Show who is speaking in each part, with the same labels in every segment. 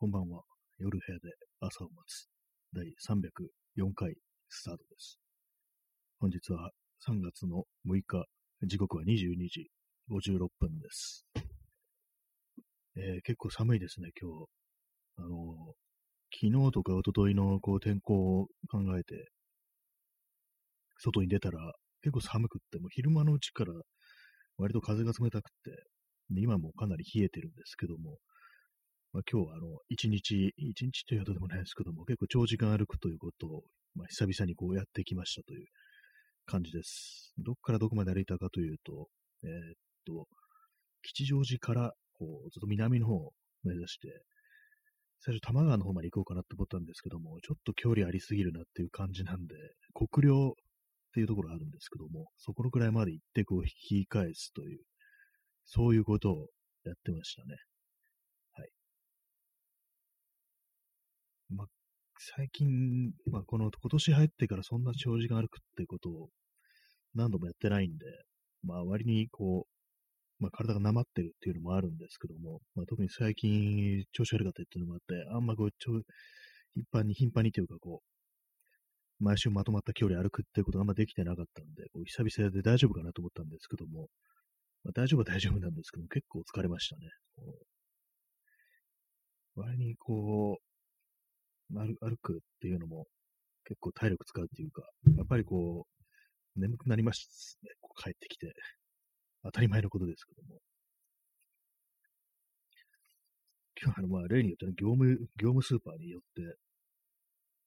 Speaker 1: こんばんは。夜部屋で朝を待つ。第304回スタートです。本日は3月の6日、時刻は22時56分です。えー結構寒いですね、今日。あのー昨日とか一昨日のこう天候を考えて、外に出たら結構寒くって、もう昼間のうちから割と風が冷たくって、今もかなり冷えてるんですけども、まあ、今日はあの、一日、一日というほどでもないですけども、結構長時間歩くということを、まあ、久々にこうやってきましたという感じです。どっからどこまで歩いたかというと、えーっと、吉祥寺から、こう、ずっと南の方を目指して、最初多摩川の方まで行こうかなと思ったんですけども、ちょっと距離ありすぎるなっていう感じなんで、国領っていうところがあるんですけども、そこのくらいまで行ってこう引き返すという、そういうことをやってましたね。まあ、最近、まあ、この今年入ってからそんな長時間歩くってことを何度もやってないんで、まあ、割にこう、まあ、体がなまってるっていうのもあるんですけども、まあ、特に最近調子悪かったっていうのもあって、あんまこう、ちょ頻繁に頻繁にというかこう、毎週まとまった距離歩くっていうことがあんまできてなかったんで、こう久々で大丈夫かなと思ったんですけども、まあ、大丈夫は大丈夫なんですけども、結構疲れましたね。割にこう、歩歩くっていうのも結構体力使うっていうか、やっぱりこう、眠くなりますね。こう帰ってきて。当たり前のことですけども。今日あの、まあ、例によってね、業務、業務スーパーによって、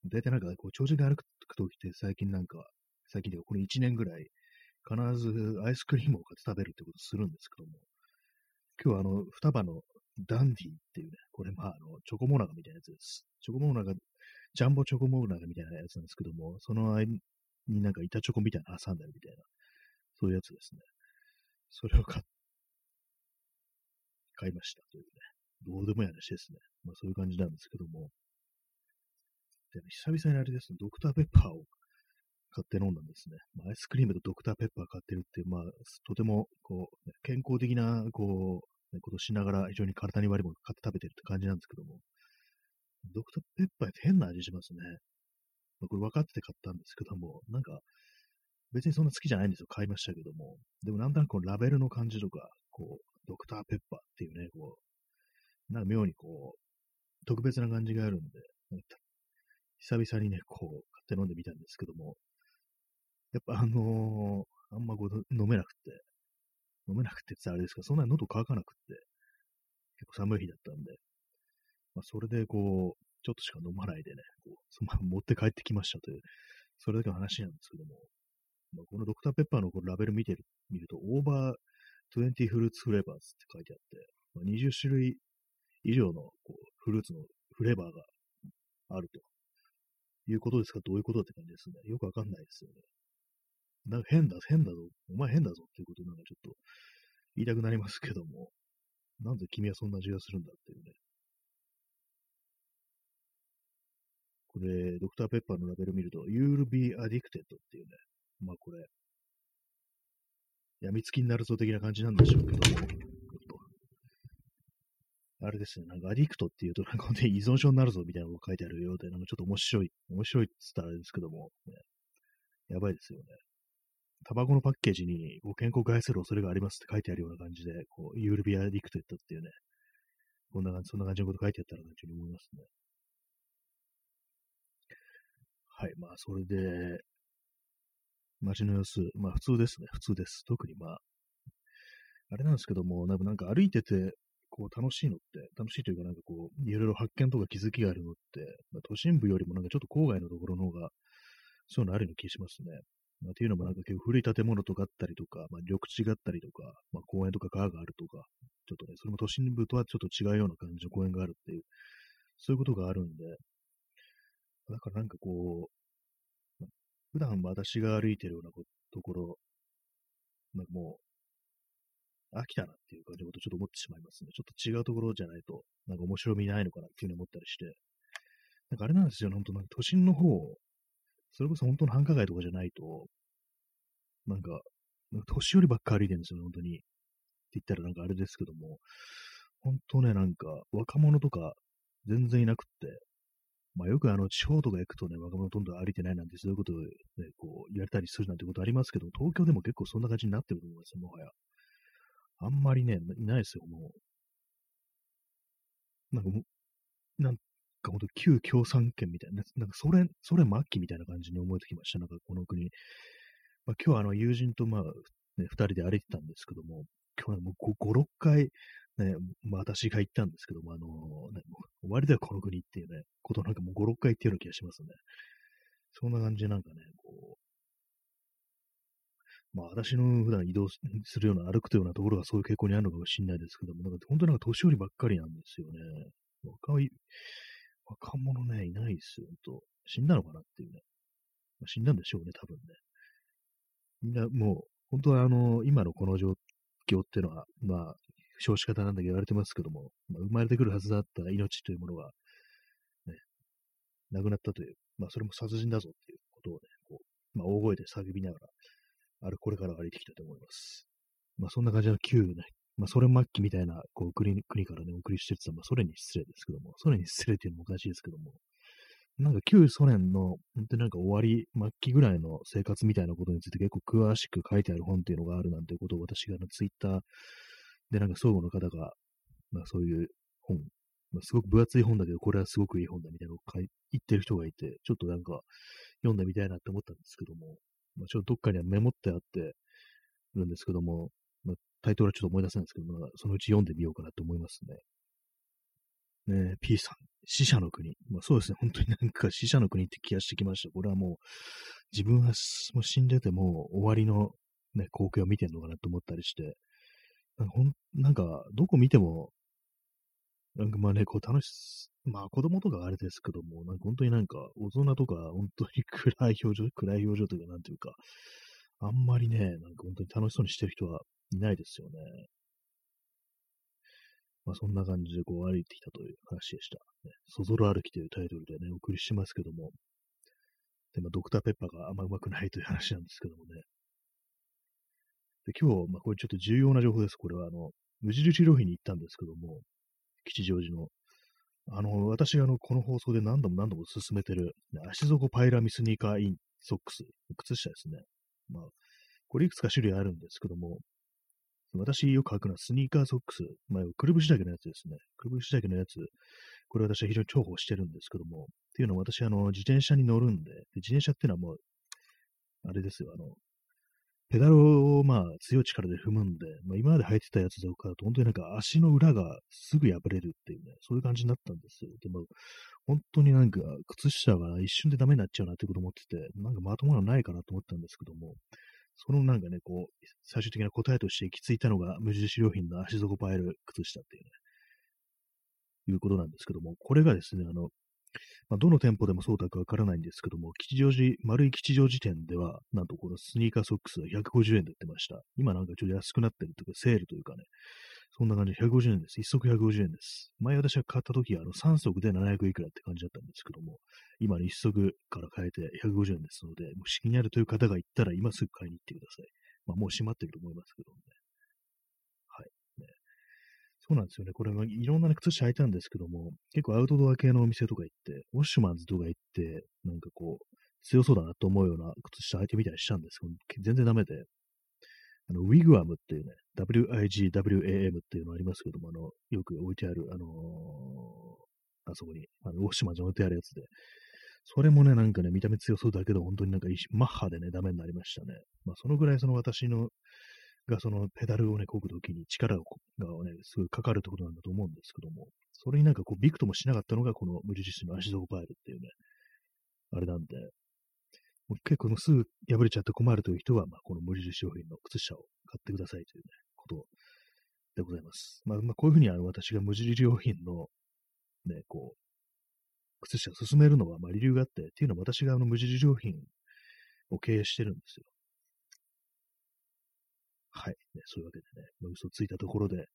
Speaker 1: 大体なんかこう、長時間歩くときって最近なんか、最近でこの1年ぐらい、必ずアイスクリームを買って食べるってことするんですけども、今日はあの、双葉のダンディっていうね、これまあ、あの、チョコモナカみたいなやつです。チョコモナカ、ジャンボチョコモナカみたいなやつなんですけども、その間になんか板チョコみたいな挟んだりみたいな、そういうやつですね。それを買買いましたというね、どうでもいい話ですね。まあそういう感じなんですけども。で久々にあれですね、ドクターペッパーを買って飲んだんですね。まあ、アイスクリームとドクターペッパー買ってるって、まあ、とても、こう、健康的な、こう、ことしながら非常に体に悪いものを買って食べてるって感じなんですけども、ドクターペッパーって変な味しますね。まあ、これ分かってて買ったんですけども、なんか、別にそんな好きじゃないんですよ。買いましたけども。でもなんとなくこのラベルの感じとか、こう、ドクターペッパーっていうね、こう、なんか妙にこう、特別な感じがあるんで、久々にね、こう、買って飲んでみたんですけども、やっぱあのーあんまこう飲めなくて、飲めなくてあれですか、そんなに喉乾かなくって、結構寒い日だったんで、まあ、それでこう、ちょっとしか飲まないでね、こうそのまま 持って帰ってきましたという、それだけの話なんですけども、まあ、このドクターペッパーのこのラベル見てる、見ると、オーバー20フルーツフレーバーズって書いてあって、まあ、20種類以上のこうフルーツのフレーバーがあるということですか、どういうことって感じですね。よくわかんないですよね。なんか変だ、変だぞ、お前変だぞっていうことなんかちょっと言いたくなりますけども、なんで君はそんな味がするんだっていうね。これ、ドクターペッパーのラベル見ると、You'll be addicted っていうね。まあこれ、病みつきになるぞ的な感じなんでしょうけども、ちょっと、あれですね、なんかアディクトっていうと、なんかね、依存症になるぞみたいなのが書いてあるようで、なんかちょっと面白い、面白いって言ったらあれですけども、ね、やばいですよね。タバコのパッケージにこう健康を害する恐れがありますって書いてあるような感じで、こう、You'll be addicted っていうね、こんな感じ、そんな感じのこと書いてあったらなというふうに思いますね。はい、まあ、それで、街の様子、まあ普通ですね、普通です。特にまあ、あれなんですけども、なんかなんか歩いてて、こう楽しいのって、楽しいというかなんかこう、いろいろ発見とか気づきがあるのって、まあ、都心部よりもなんかちょっと郊外のところの方が、そういうのあるような気がしますね。まあ、っていうのもなんか結構古い建物とかあったりとか、まあ、緑地があったりとか、まあ、公園とか川があるとか、ちょっとね、それも都心部とはちょっと違うような感じの公園があるっていう、そういうことがあるんで、だからなんかこう、普段私が歩いてるようなこところ、なんかもう、飽きたなっていう感じのことちょっと思ってしまいますね。ちょっと違うところじゃないと、なんか面白みないのかなっていうふうに思ったりして、なんかあれなんですよ、本当なんか都心の方、それこそ本当の繁華街とかじゃないと、なんか、なんか年寄りばっかり歩いてるんですよね、本当に。って言ったらなんかあれですけども、本当ね、なんか若者とか全然いなくって、まあよくあの地方とか行くとね、若者どんどん歩いてないなんてそういうことをね、こう言われたりするなんてことありますけど、東京でも結構そんな感じになってると思いますよ、もはや。あんまりね、いないですよ、もう。なんかも、なんか本当旧共産圏みたいな、なんかソ連、ソ連末期みたいな感じに思えてきました、なんかこの国。まあ、今日はあの友人とまあ、ね、二人で歩いてたんですけども、今日はもう5、6回、ね、まあ、私が言ったんですけども、あのー、ね、終わりだよ、この国っていうね、ことなんかもう5、6回言ってるような気がしますね。そんな感じでなんかね、こう、まあ私の普段移動するような、歩くというようなところがそういう傾向にあるのかもしれないですけども、なんか本当なんか年寄りばっかりなんですよね。若い、若者ね、いないですよ、本当死んだのかなっていうね。まあ、死んだんでしょうね、多分ね。みんなもう、本当はあの、今のこの状況っていうのは、まあ、少子方なんだけど言われてますけども、まあ、生まれてくるはずだった命というものが、ね、亡くなったという、まあ、それも殺人だぞっていうことをね、こう、まあ、大声で叫びながら、あれ、これから歩いてきたと思います。まあ、そんな感じの旧ね、まあ、ソ連末期みたいな、こう、国国からね、お送りしてるってまあ、ソ連に失礼ですけども、ソ連に失礼っていうのもおかしいですけども、なんか旧ソ連の、本当になんか終わり、末期ぐらいの生活みたいなことについて結構詳しく書いてある本っていうのがあるなんていうことを私がツイッターで、なんか相互の方が、まあそういう本、まあ、すごく分厚い本だけど、これはすごくいい本だみたいなのを言ってる人がいて、ちょっとなんか読んでみたいなって思ったんですけども、まあ、ちょっとどっかにはメモってあってるんですけども、タイトルはちょっと思い出せないんですけど、まあ、そのうち読んでみようかなと思いますね。ねえ P さん、死者の国。まあ、そうですね、本当になんか死者の国って気がしてきました。これはもう、自分はもう死んでても終わりの、ね、光景を見てるのかなと思ったりして、ほんなんか、どこ見ても、なんかまあね、こう楽し、まあ子供とかあれですけども、なんか本当になんか大人とか本当に暗い表情、暗い表情というかなんていうか、あんまりね、なんか本当に楽しそうにしてる人はいないですよね。まあそんな感じでこう歩いてきたという話でした。ね、そぞろ歩きというタイトルでね、お送りしますけども、で、まあドクターペッパーがあんまうまくないという話なんですけどもね、で、今日、まあ、これちょっと重要な情報です。これは、あの、無印良品に行ったんですけども、吉祥寺の。あの、私があの、この放送で何度も何度も勧めてる、足底パイラミスニーカーインソックス、靴下ですね。まあ、これいくつか種類あるんですけども、私よく履くのはスニーカーソックス、まあ、くるぶしだけのやつですね。くるぶしだけのやつ、これ私は非常に重宝してるんですけども、っていうのは私、あの、自転車に乗るんで、で自転車っていうのはもう、あれですよ、あの、ペダルをまあ強い力で踏むんで、まあ、今まで履いてたやつとかだと本当になんか足の裏がすぐ破れるっていうね、そういう感じになったんですよ。でも、本当になんか靴下が一瞬でダメになっちゃうなってこと思ってて、なんかまともなのないかなと思ったんですけども、そのなんかね、こう、最終的な答えとして行き着いたのが無印良品の足底パイル靴下っていうね、いうことなんですけども、これがですね、あの、まあ、どの店舗でもそうだかわからないんですけども、吉祥寺、丸い吉祥寺店では、なんとこのスニーカーソックスは150円で売ってました。今なんかちょっと安くなってるというか、セールというかね、そんな感じで150円です。1足150円です。前私が買った時はあの3足で700いくらって感じだったんですけども、今の1足から買えて150円ですので、もし気になるという方がいたら今すぐ買いに行ってください。まあもう閉まってると思いますけどもね。はいそうなんですよね。これ、いろんな、ね、靴下履いたんですけども、結構アウトドア系のお店とか行って、ウォッシュマンズとか行って、なんかこう、強そうだなと思うような靴下履いてみたりしたんですけど、全然ダメで、あの、ウィグアムっていうね、WIGWAM っていうのありますけども、あの、よく置いてある、あのー、あそこに、あのウォッシュマンズ置いてあるやつで、それもね、なんかね、見た目強そうだけど、本当になんかマッハでね、ダメになりましたね。まあ、そのぐらいその私のがそのペダルをね、漕ぐときに力がね、すごいかかるってことなんだと思うんですけども、それになんかこうビクともしなかったのがこの無印の足底パイルっていうね、あれなんで、結構すぐ破れちゃって困るという人は、まあ、この無印商品の靴下を買ってくださいというね、ことでございます。まあ、まあ、こういうふうにあの私が無印良品のね、こう、靴下を進めるのは、まあ、理由があって、っていうのは私があの無印良品を経営してるんですよ。はい。ね、そういうわけでね、まあ、嘘ついたところで、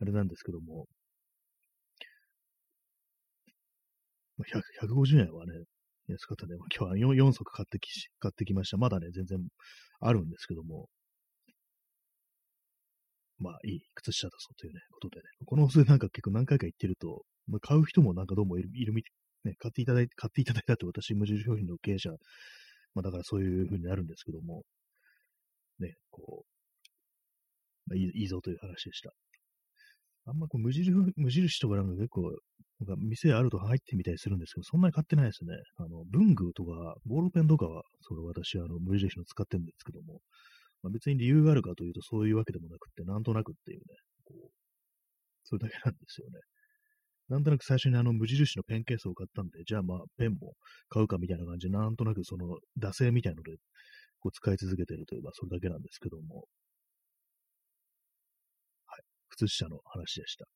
Speaker 1: あれなんですけども、150円はね、安かったね。今日は 4, 4足買ってき買ってきました。まだね、全然あるんですけども、まあ、いい靴下だぞというね、ことでね。このお店なんか結構何回か行ってると、まあ、買う人もなんかどうもいる、いるみ、ね、買っていただいて、買っていただいたって私、無印商品の経営者、まあだからそういう風になるんですけども、ね、こう、まあいいいいぞという話でした。あんまこう無印、無印とかなんか結構、なんか店あると入ってみたりするんですけど、そんなに買ってないですね。あの、文具とか、ボールペンとかは、それ私、あの、無印の使ってるんですけども、まあ、別に理由があるかというと、そういうわけでもなくって、なんとなくっていうね、こう、それだけなんですよね。なんとなく最初にあの無印のペンケースを買ったんで、じゃあまあペンも買うかみたいな感じで、なんとなくその惰性みたいので、こう使い続けてるというか、それだけなんですけども。靴下の話でした。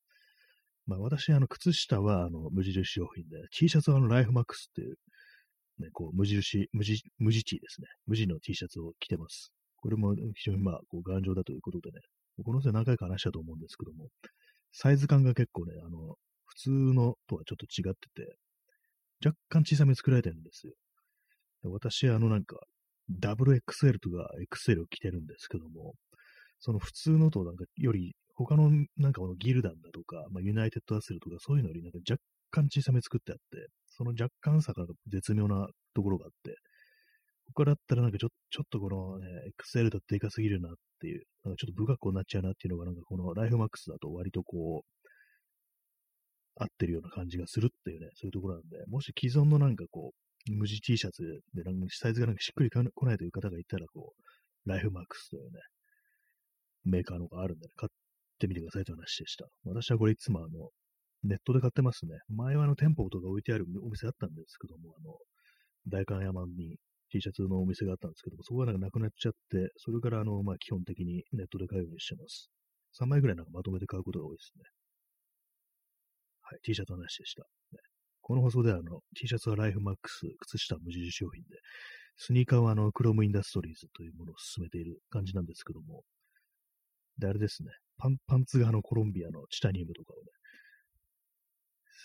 Speaker 1: まあ私、あの、靴下はあの無印商品で、T シャツはあのライフマックスっていう、ね、こう無印、無地、無地ですね。無地の T シャツを着てます。これも非常にまあ、こう頑丈だということでね、この際何回か話したと思うんですけども、サイズ感が結構ね、あの、普通のとはちょっと違ってて、若干小さめ作られてるんですよ。私、あのなんか、WXL とか XL を着てるんですけども、その普通のとなんかより、他のなんかこのギルダンだとか、まあ、ユナイテッドアスルとかそういうのよりなんか若干小さめ作ってあって、その若干さが絶妙なところがあって、ここだったらなんかちょちょっとこのね、XL だとでかすぎるなっていう、なんかちょっと不格好になっちゃうなっていうのがなんかこのライフマックスだと割とこう、合ってるような感じがするっていうね、そういうところなんで、もし既存のなんかこう、無地 T シャツでなんかサイズがなんかしっくり来ないという方がいたら、こう、ライフマックスというね、メーカーのがあるんで、ね、買っってみてくださいという話でした。私はこれいつもあの、ネットで買ってますね。前はあの店舗とか置いてあるお店あったんですけども、あの、代官山に T シャツのお店があったんですけども、そこがなんかなくなっちゃって、それからあの、まあ基本的にネットで買うようにしてます。3枚ぐらいなんかまとめて買うことが多いですね。はい、T シャツの話でした。ね、この放送ではあの T シャツはライフマックス、靴下は無印商品で、スニーカーはあのクロムインダストリーズというものを進めている感じなんですけども、で、あれですね、パンパンツがあのコロンビアのチタニウムとかをね、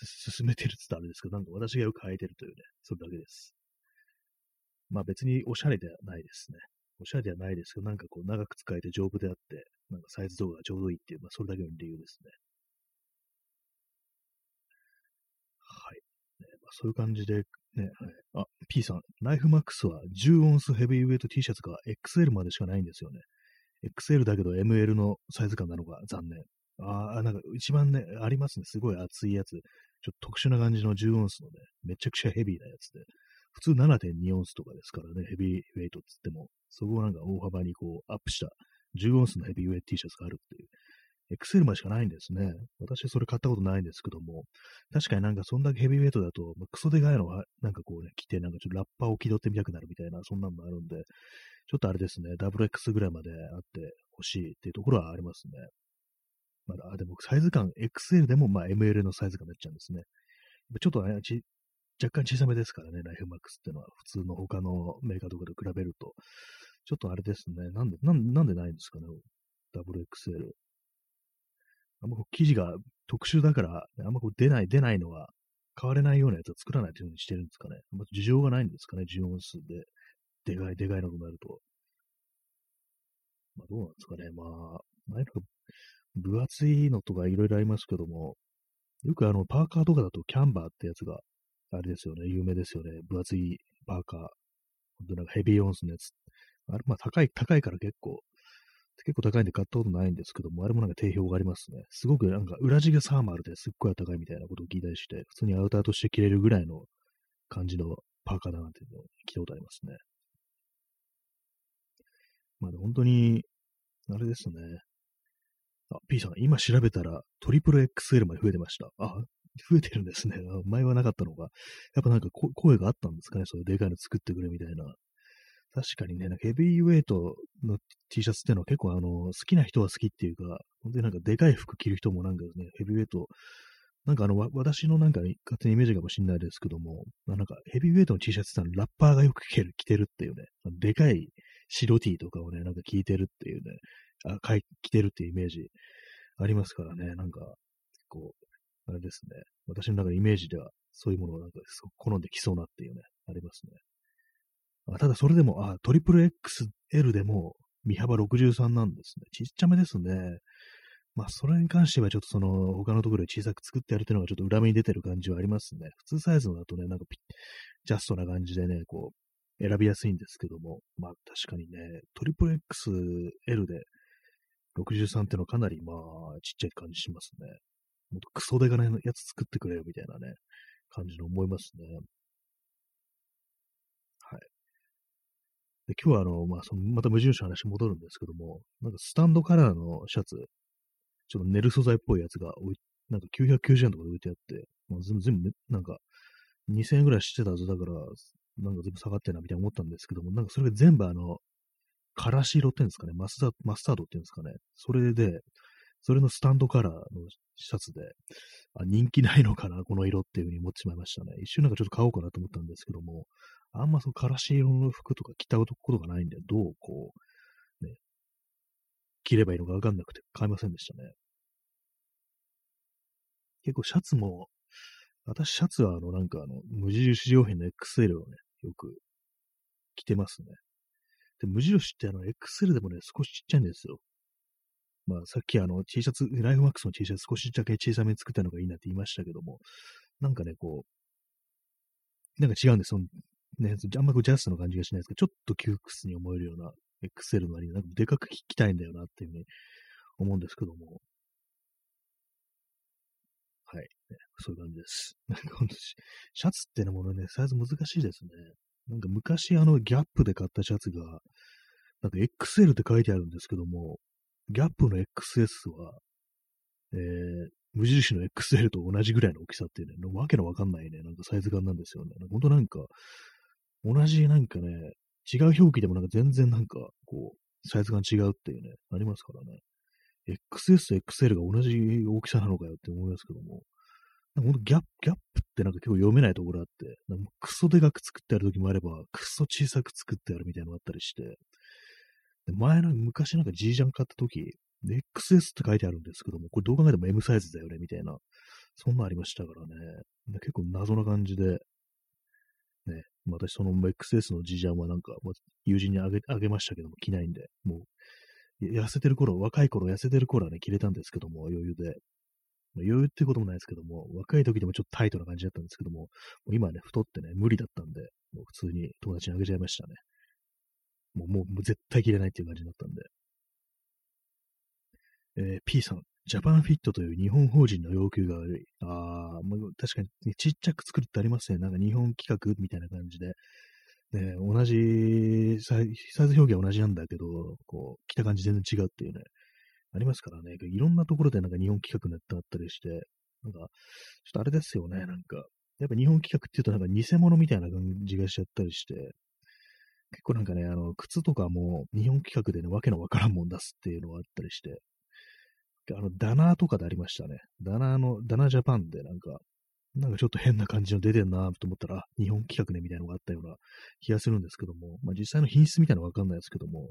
Speaker 1: 進めてるって言ったらあれですけど、なんか私がよく履いてるというね、それだけです。まあ別におしゃれではないですね。おしゃれではないですけど、なんかこう長く使えて丈夫であって、なんかサイズとかがちょうどいいっていう、まあそれだけの理由ですね。はい。ねまあそういう感じで、ね、はい、あ、P さん、ライフマックスは10オンスヘビーウェイト T シャツが XL までしかないんですよね。XL だけど ML のサイズ感なのが残念。ああ、なんか一番ね、ありますね。すごい厚いやつ。ちょっと特殊な感じの10オンスのね、めちゃくちゃヘビーなやつで。普通7.2オンスとかですからね、ヘビーウェイトっつっても、そこをなんか大幅にこうアップした10オンスのヘビーウェイト T シャツがあるっていう。XL までしかないんですね。私それ買ったことないんですけども、確かになんかそんだけヘビーウェイトだと、まあ、クソでかいのがなんかこうね、着て、なんかちょっとラッパーを気取ってみたくなるみたいな、そんなのもあるんで、ちょっとあれですね、WX ぐらいまであってほしいっていうところはありますね。まだ、あ、でもサイズ感、XL でもまあ ML のサイズ感になっちゃうんですね。ちょっとね、若干小さめですからね、ライフマックスっていうのは、普通の他のメーカーとかと比べると。ちょっとあれですね、なんで、なんなんでないんですかね、WXL。あんまこう生地が特殊だから、あんまこう出ない、出ないのは、買われないようなやつは作らないというふうにしてるんですかね。あんま事情がないんですかね、10音数で。でかい、でかいのとなると。まあどうなんですかね。まあ、前の分厚いのとかいろいろありますけども、よくあの、パーカーとかだとキャンバーってやつが、あれですよね、有名ですよね。分厚いパーカー。本当なんかヘビーオンスのやつ。あれ、まあ高い、高いから結構結構高いんで買ったことないんですけども、あれもなんか定評がありますね。すごくなんか裏地がサーマルですっごい高いみたいなことを聞いたりして、普通にアウターとして着れるぐらいの感じのパーカーだなっていうのを聞いたことありますね。まあ本当に、あれですね。あ、P さん、今調べたらトリプル XL まで増えてました。あ、増えてるんですね。前はなかったのが。やっぱなんか声があったんですかね。そういうでかいの作ってくれみたいな。確かにね、なんかヘビーウェイトの T シャツっていうのは結構あの、好きな人は好きっていうか、本当になんかでかい服着る人もなんかね、ヘビーウェイト、なんかあの、私のなんか勝手にイメージかもしれないですけども、なんかヘビーウェイトの T シャツってのはラッパーがよく着てる着てるっていうね、でかい白 T とかをね、なんか着いてるっていうね、あ、着てるっていうイメージありますからね、なんか、結構、あれですね、私の中でイメージではそういうものをなんか好んできそうなっていうね、ありますね。あただそれでも、あ、トリプル XL でも、身幅63なんですね。ちっちゃめですね。まあ、それに関してはちょっとその、他のところで小さく作ってやるっていうのがちょっと裏目に出てる感じはありますね。普通サイズのだとね、なんかジャストな感じでね、こう、選びやすいんですけども、まあ確かにね、トリプル XL で63ってのはかなりまあちっちゃい感じしますね。もっとクソデカなやつ作ってくれよみたいなね、感じの思いますね。はい。で、今日はあの、まあその、また無印の話戻るんですけども、なんかスタンドカラーのシャツ、ちょっと寝る素材っぽいやつが置い、なんか990円とかで置いてあって、まあ、全部、全部、なんか、2000円ぐらいしてたはずだから、なんか全部下がってんなみたいな思ったんですけども、なんかそれが全部あの、からし色っていうんですかね、マスタマスタードっていうんですかね、それで、それのスタンドカラーのシャツで、あ、人気ないのかな、この色っていう風に思ってしまいましたね。一瞬なんかちょっと買おうかなと思ったんですけども、あんまそのからし色の服とか着たことがないんで、どうこう、ね、着ればいいのかわかんなくて買いませんでしたね。結構シャツも、私シャツはあのなんかあの無印良品の XL をね、よく着てますね。で、無印ってあの XL でもね、少しちっちゃいんですよ。まあさっきあの T シャツ、ライフマックスの T シャツ少しだけ小さめに作ったのがいいなって言いましたけども、なんかね、こう、なんか違うんですよ。ね、あんまこうジャストの感じがしないですけど、ちょっと窮屈に思えるような XL の割になんかでかく着たいんだよなっていうふうに思うんですけども、はい。ね、そういう感じです。なんかほんと、シャツってのものね、サイズ難しいですね。なんか昔あのギャップで買ったシャツが、なんか XL って書いてあるんですけども、ギャップの XS は、えー、無印の XL と同じぐらいの大きさっていうね、わけのわかんないね、なんかサイズ感なんですよね。ほんとなんか、同じなんかね、違う表記でもなんか全然なんか、こう、サイズ感違うっていうね、ありますからね。XS と XL が同じ大きさなのかよって思いますけども、なんかギャップ、ギャップってなんか結構読めないところあって、なんかクソでかく作ってある時もあれば、クソ小さく作ってあるみたいなのがあったりして、前の昔なんか G ジャン買った時、XS って書いてあるんですけども、これどう考えても M サイズだよね、みたいな、そんなありましたからね。結構謎な感じで、ね、私その XS の G ジャンはなんか、友人にあげあげましたけども、着ないんで、もう痩せてる頃、若い頃痩せてる頃はね、着れたんですけども、余裕で。余裕ってこともないですけども、若い時でもちょっとタイトな感じだったんですけども、もう今ね、太ってね、無理だったんで、もう普通に友達にあげちゃいましたね。もう、もう絶対着れないっていう感じになったんで。えー、P さん、ジャパンフィットという日本法人の要求が悪い。ああ、まあ、確かに、ちっちゃく作るってありますね。なんか日本企画みたいな感じで。ね、同じサイズ表現は同じなんだけど、こう、着た感じ全然違うっていうね、ありますからね、いろんなところでなんか日本企画になったりして、なんか、ちょっとあれですよね、なんか、やっぱ日本企画っていうとなんか偽物みたいな感じがしちゃったりして、結構なんかね、あの、靴とかも日本企画でね、わけのわからんもん出すっていうのがあったりして、あの、ダナーとかでありましたね。ダナーの、ダナージャパンでなんか、なんかちょっと変な感じの出てんなと思ったら、日本企画ねみたいなのがあったような気がするんですけども、まあ実際の品質みたいなのわかんないですけども、やっ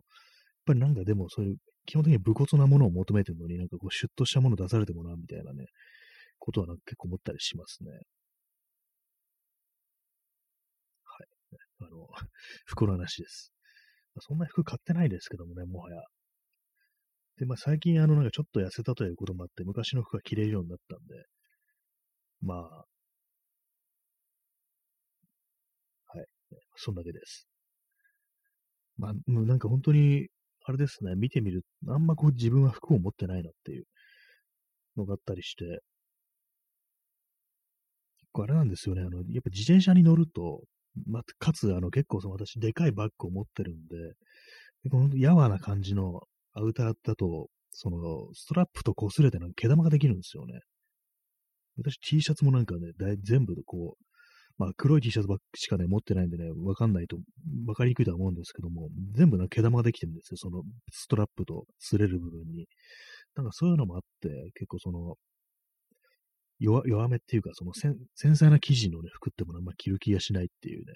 Speaker 1: ぱりなんかでもそういう、基本的に武骨なものを求めてるのになんかこうシュッとしたもの出されてもな、みたいなね、ことはなんか結構思ったりしますね。はい。あの、服の話です。そんな服買ってないですけどもね、もはや。で、まあ最近あのなんかちょっと痩せたということもあって、昔の服が着れるようになったんで、まあ、はい。そんだけです。まあ、もうなんか本当に、あれですね、見てみる、あんまこう自分は服を持ってないなっていうのがあったりして、あれなんですよね、あの、やっぱ自転車に乗ると、まかつ、あの、結構その私、でかいバッグを持ってるんで、このやわな感じのアウターだと、その、ストラップと擦れてなんか毛玉ができるんですよね。私 T シャツもなんかね、全部こう、まあ黒い T シャツばしかね、持ってないんでね、わかんないと、わかりにくいとは思うんですけども、全部な毛玉ができてるんですよ。そのストラップと擦れる部分に。なんかそういうのもあって、結構その、弱弱めっていうか、その繊細な生地のね、服ってものあんま着る気がしないっていうね。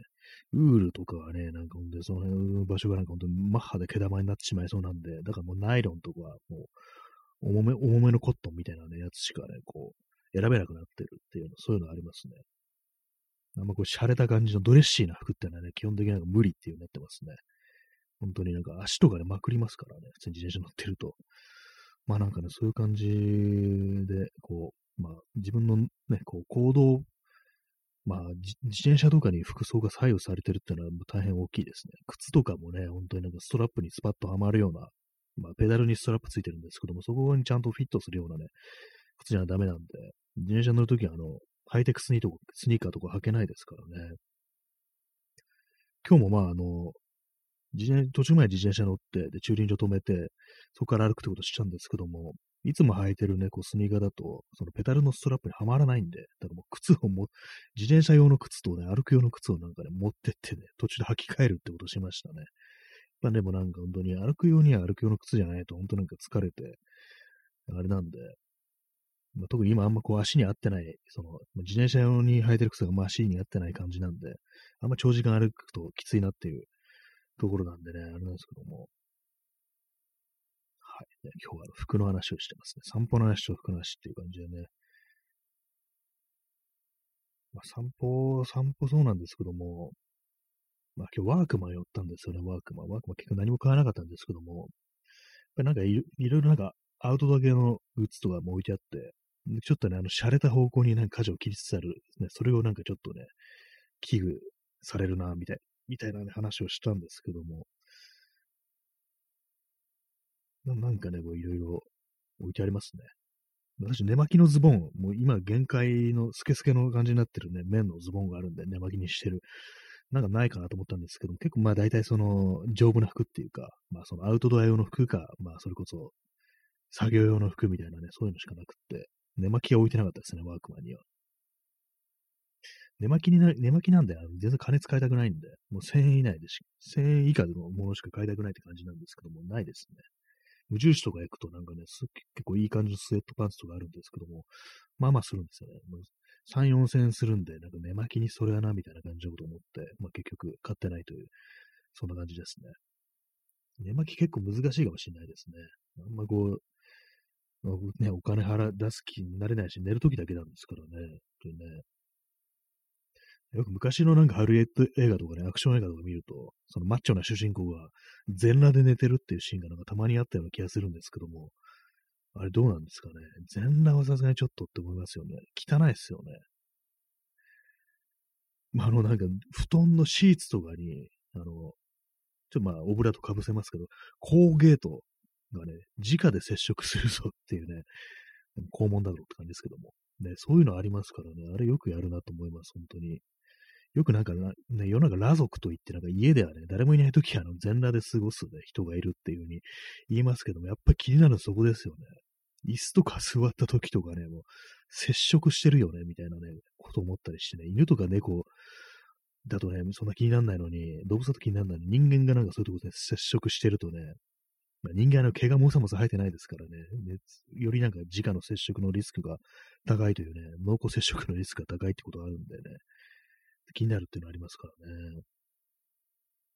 Speaker 1: ウールとかはね、なんかほんで、その辺の場所がなんかほんとマッハで毛玉になってしまいそうなんで、だからもうナイロンとかもう、重め、重めのコットンみたいなね、やつしかね、こう、選べなくなってるっていうの、そういうのありますね。あんまこう、洒落た感じのドレッシーな服ってのはね、基本的になんか無理っていうになってますね。本当になんか足とかでまくりますからね、普通に自転車乗ってると。まあなんかね、そういう感じで、こう、まあ自分のね、こう行動、まあ自転車とかに服装が左右されてるっていうのは大変大きいですね。靴とかもね、本当になんかストラップにスパッとはまるような、まあペダルにストラップついてるんですけども、そこにちゃんとフィットするようなね、靴じゃダメなんで、自転車乗るときはあの、ハイテクスニーとスニーカーとか履けないですからね。今日もまああの、自転途中まで自転車乗って、で、駐輪場止めて、そこから歩くってことしたんですけども、いつも履いてるね、こうスニーカーだと、そのペダルのストラップにはまらないんで、だからもう靴をも、自転車用の靴とね、歩く用の靴をなんかね、持ってってね、途中で履き替えるってことしましたね。まあでもなんか本当に歩く用には歩く用の靴じゃないと、本当なんか疲れて、あれなんで、まあ、特に今あんまこう足に合ってない、その、自転車用に履いてる靴がまあ足に合ってない感じなんで、あんま長時間歩くときついなっていうところなんでね、あれなんですけども。はい。今日は服の話をしてますね。散歩の話と服の話っていう感じでね。まあ、散歩、散歩そうなんですけども、まあ今日ワークマン寄ったんですよね、ワークマン。ワークマン結局何も買わなかったんですけども、やっぱりなんかいろいろなんかアウトドア系のグッズとかも置いてあって、ちょっとね、あの、洒落た方向になんか舵を切りつつある、ね、それをなんかちょっとね、危惧されるな、みたいみたいな、ね、話をしたんですけども、なんかね、こういろいろ置いてありますね。私、寝巻きのズボン、もう今限界のスケスケの感じになってるね、綿のズボンがあるんで、寝巻きにしてる。なんかないかなと思ったんですけども、結構まあ大体その丈夫な服っていうか、まあそのアウトドア用の服か、まあそれこそ作業用の服みたいなね、そういうのしかなくって、寝巻きが置いてなかったですね、ワークマンには。寝巻きにな、寝巻きなんで、全然金使いたくないんで、もう1000円以内でし、1000円以下のものしか買いたくないって感じなんですけども、ないですね。無印とか行くとなんかね、結構いい感じのスウェットパンツとかあるんですけども、まあまあするんですよね。もう3、4千円するんで、なんか寝巻きにそれはな、みたいな感じのこと思って、まあ結局買ってないという、そんな感じですね。寝巻き結構難しいかもしれないですね。あんまこう、ね、お金払出す気になれないし、寝るときだけなんですからね。本当にね。よく昔のなんかハリウッド映画とかね、アクション映画とか見ると、そのマッチョな主人公が全裸で寝てるっていうシーンがなんかたまにあったような気がするんですけども、あれどうなんですかね。全裸はさすがにちょっとって思いますよね。汚いですよね。まあ、あのなんか布団のシーツとかに、あの、ちょっとまあ、オブラートかぶせますけど、コーゲートがね、直で接触するぞっていうね、肛門だろうって感じですけども。ね、そういうのありますからね、あれよくやるなと思います、本当に。よくなんかね、世の中裸族と言って、なんか家ではね、誰もいないときはあの全裸で過ごす、ね、人がいるっていうふうに言いますけども、やっぱり気になるのはそこですよね。椅子とか座った時とかね、もう接触してるよね、みたいなね、こと思ったりしてね、犬とか猫だとね、そんな気にならないのに、動物だと気にならないのに、人間がなんかそういうとこで接触してるとね、まあ、人間の毛がもさもさ生えてないですからね、よりなんか直の接触のリスクが高いというね、濃厚接触のリスクが高いってことがあるんでね、気になるっていうのありますか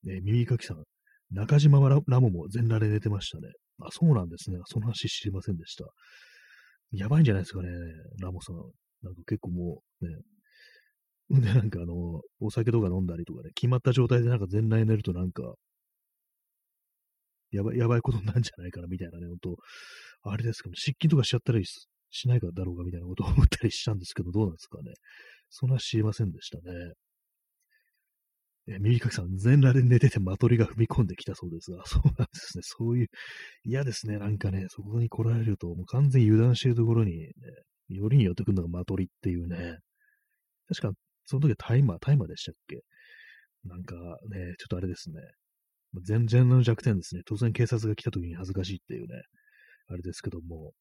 Speaker 1: らね。ね耳かきさん、中島ララモも全裸で寝てましたね。あ、そうなんですね。その話知りませんでした。やばいんじゃないですかね、ラモさん。なんか結構もうね、で、なんかあの、お酒とか飲んだりとかね、決まった状態でなんか全裸に寝るとなんか、やばい、やばいことになるんじゃないかな、みたいなね、ほんと、あれですかね、湿気とかしちゃったりしないかだろうか、みたいなことを思ったりしたんですけど、どうなんですかね。そんな知りませんでしたね。え右かきさん、全裸で寝ててマトリが踏み込んできたそうですが、そうなんですね。そういう、嫌ですね。なんかね、そこに来られると、もう完全に油断してるところに、ね、よりによってくるのがマトリっていうね。確か、その時はタイマー、タイマーでしたっけ？なんかね、ちょっとあれですね。全然の弱点ですね。当然警察が来た時に恥ずかしいっていうね、あれですけども。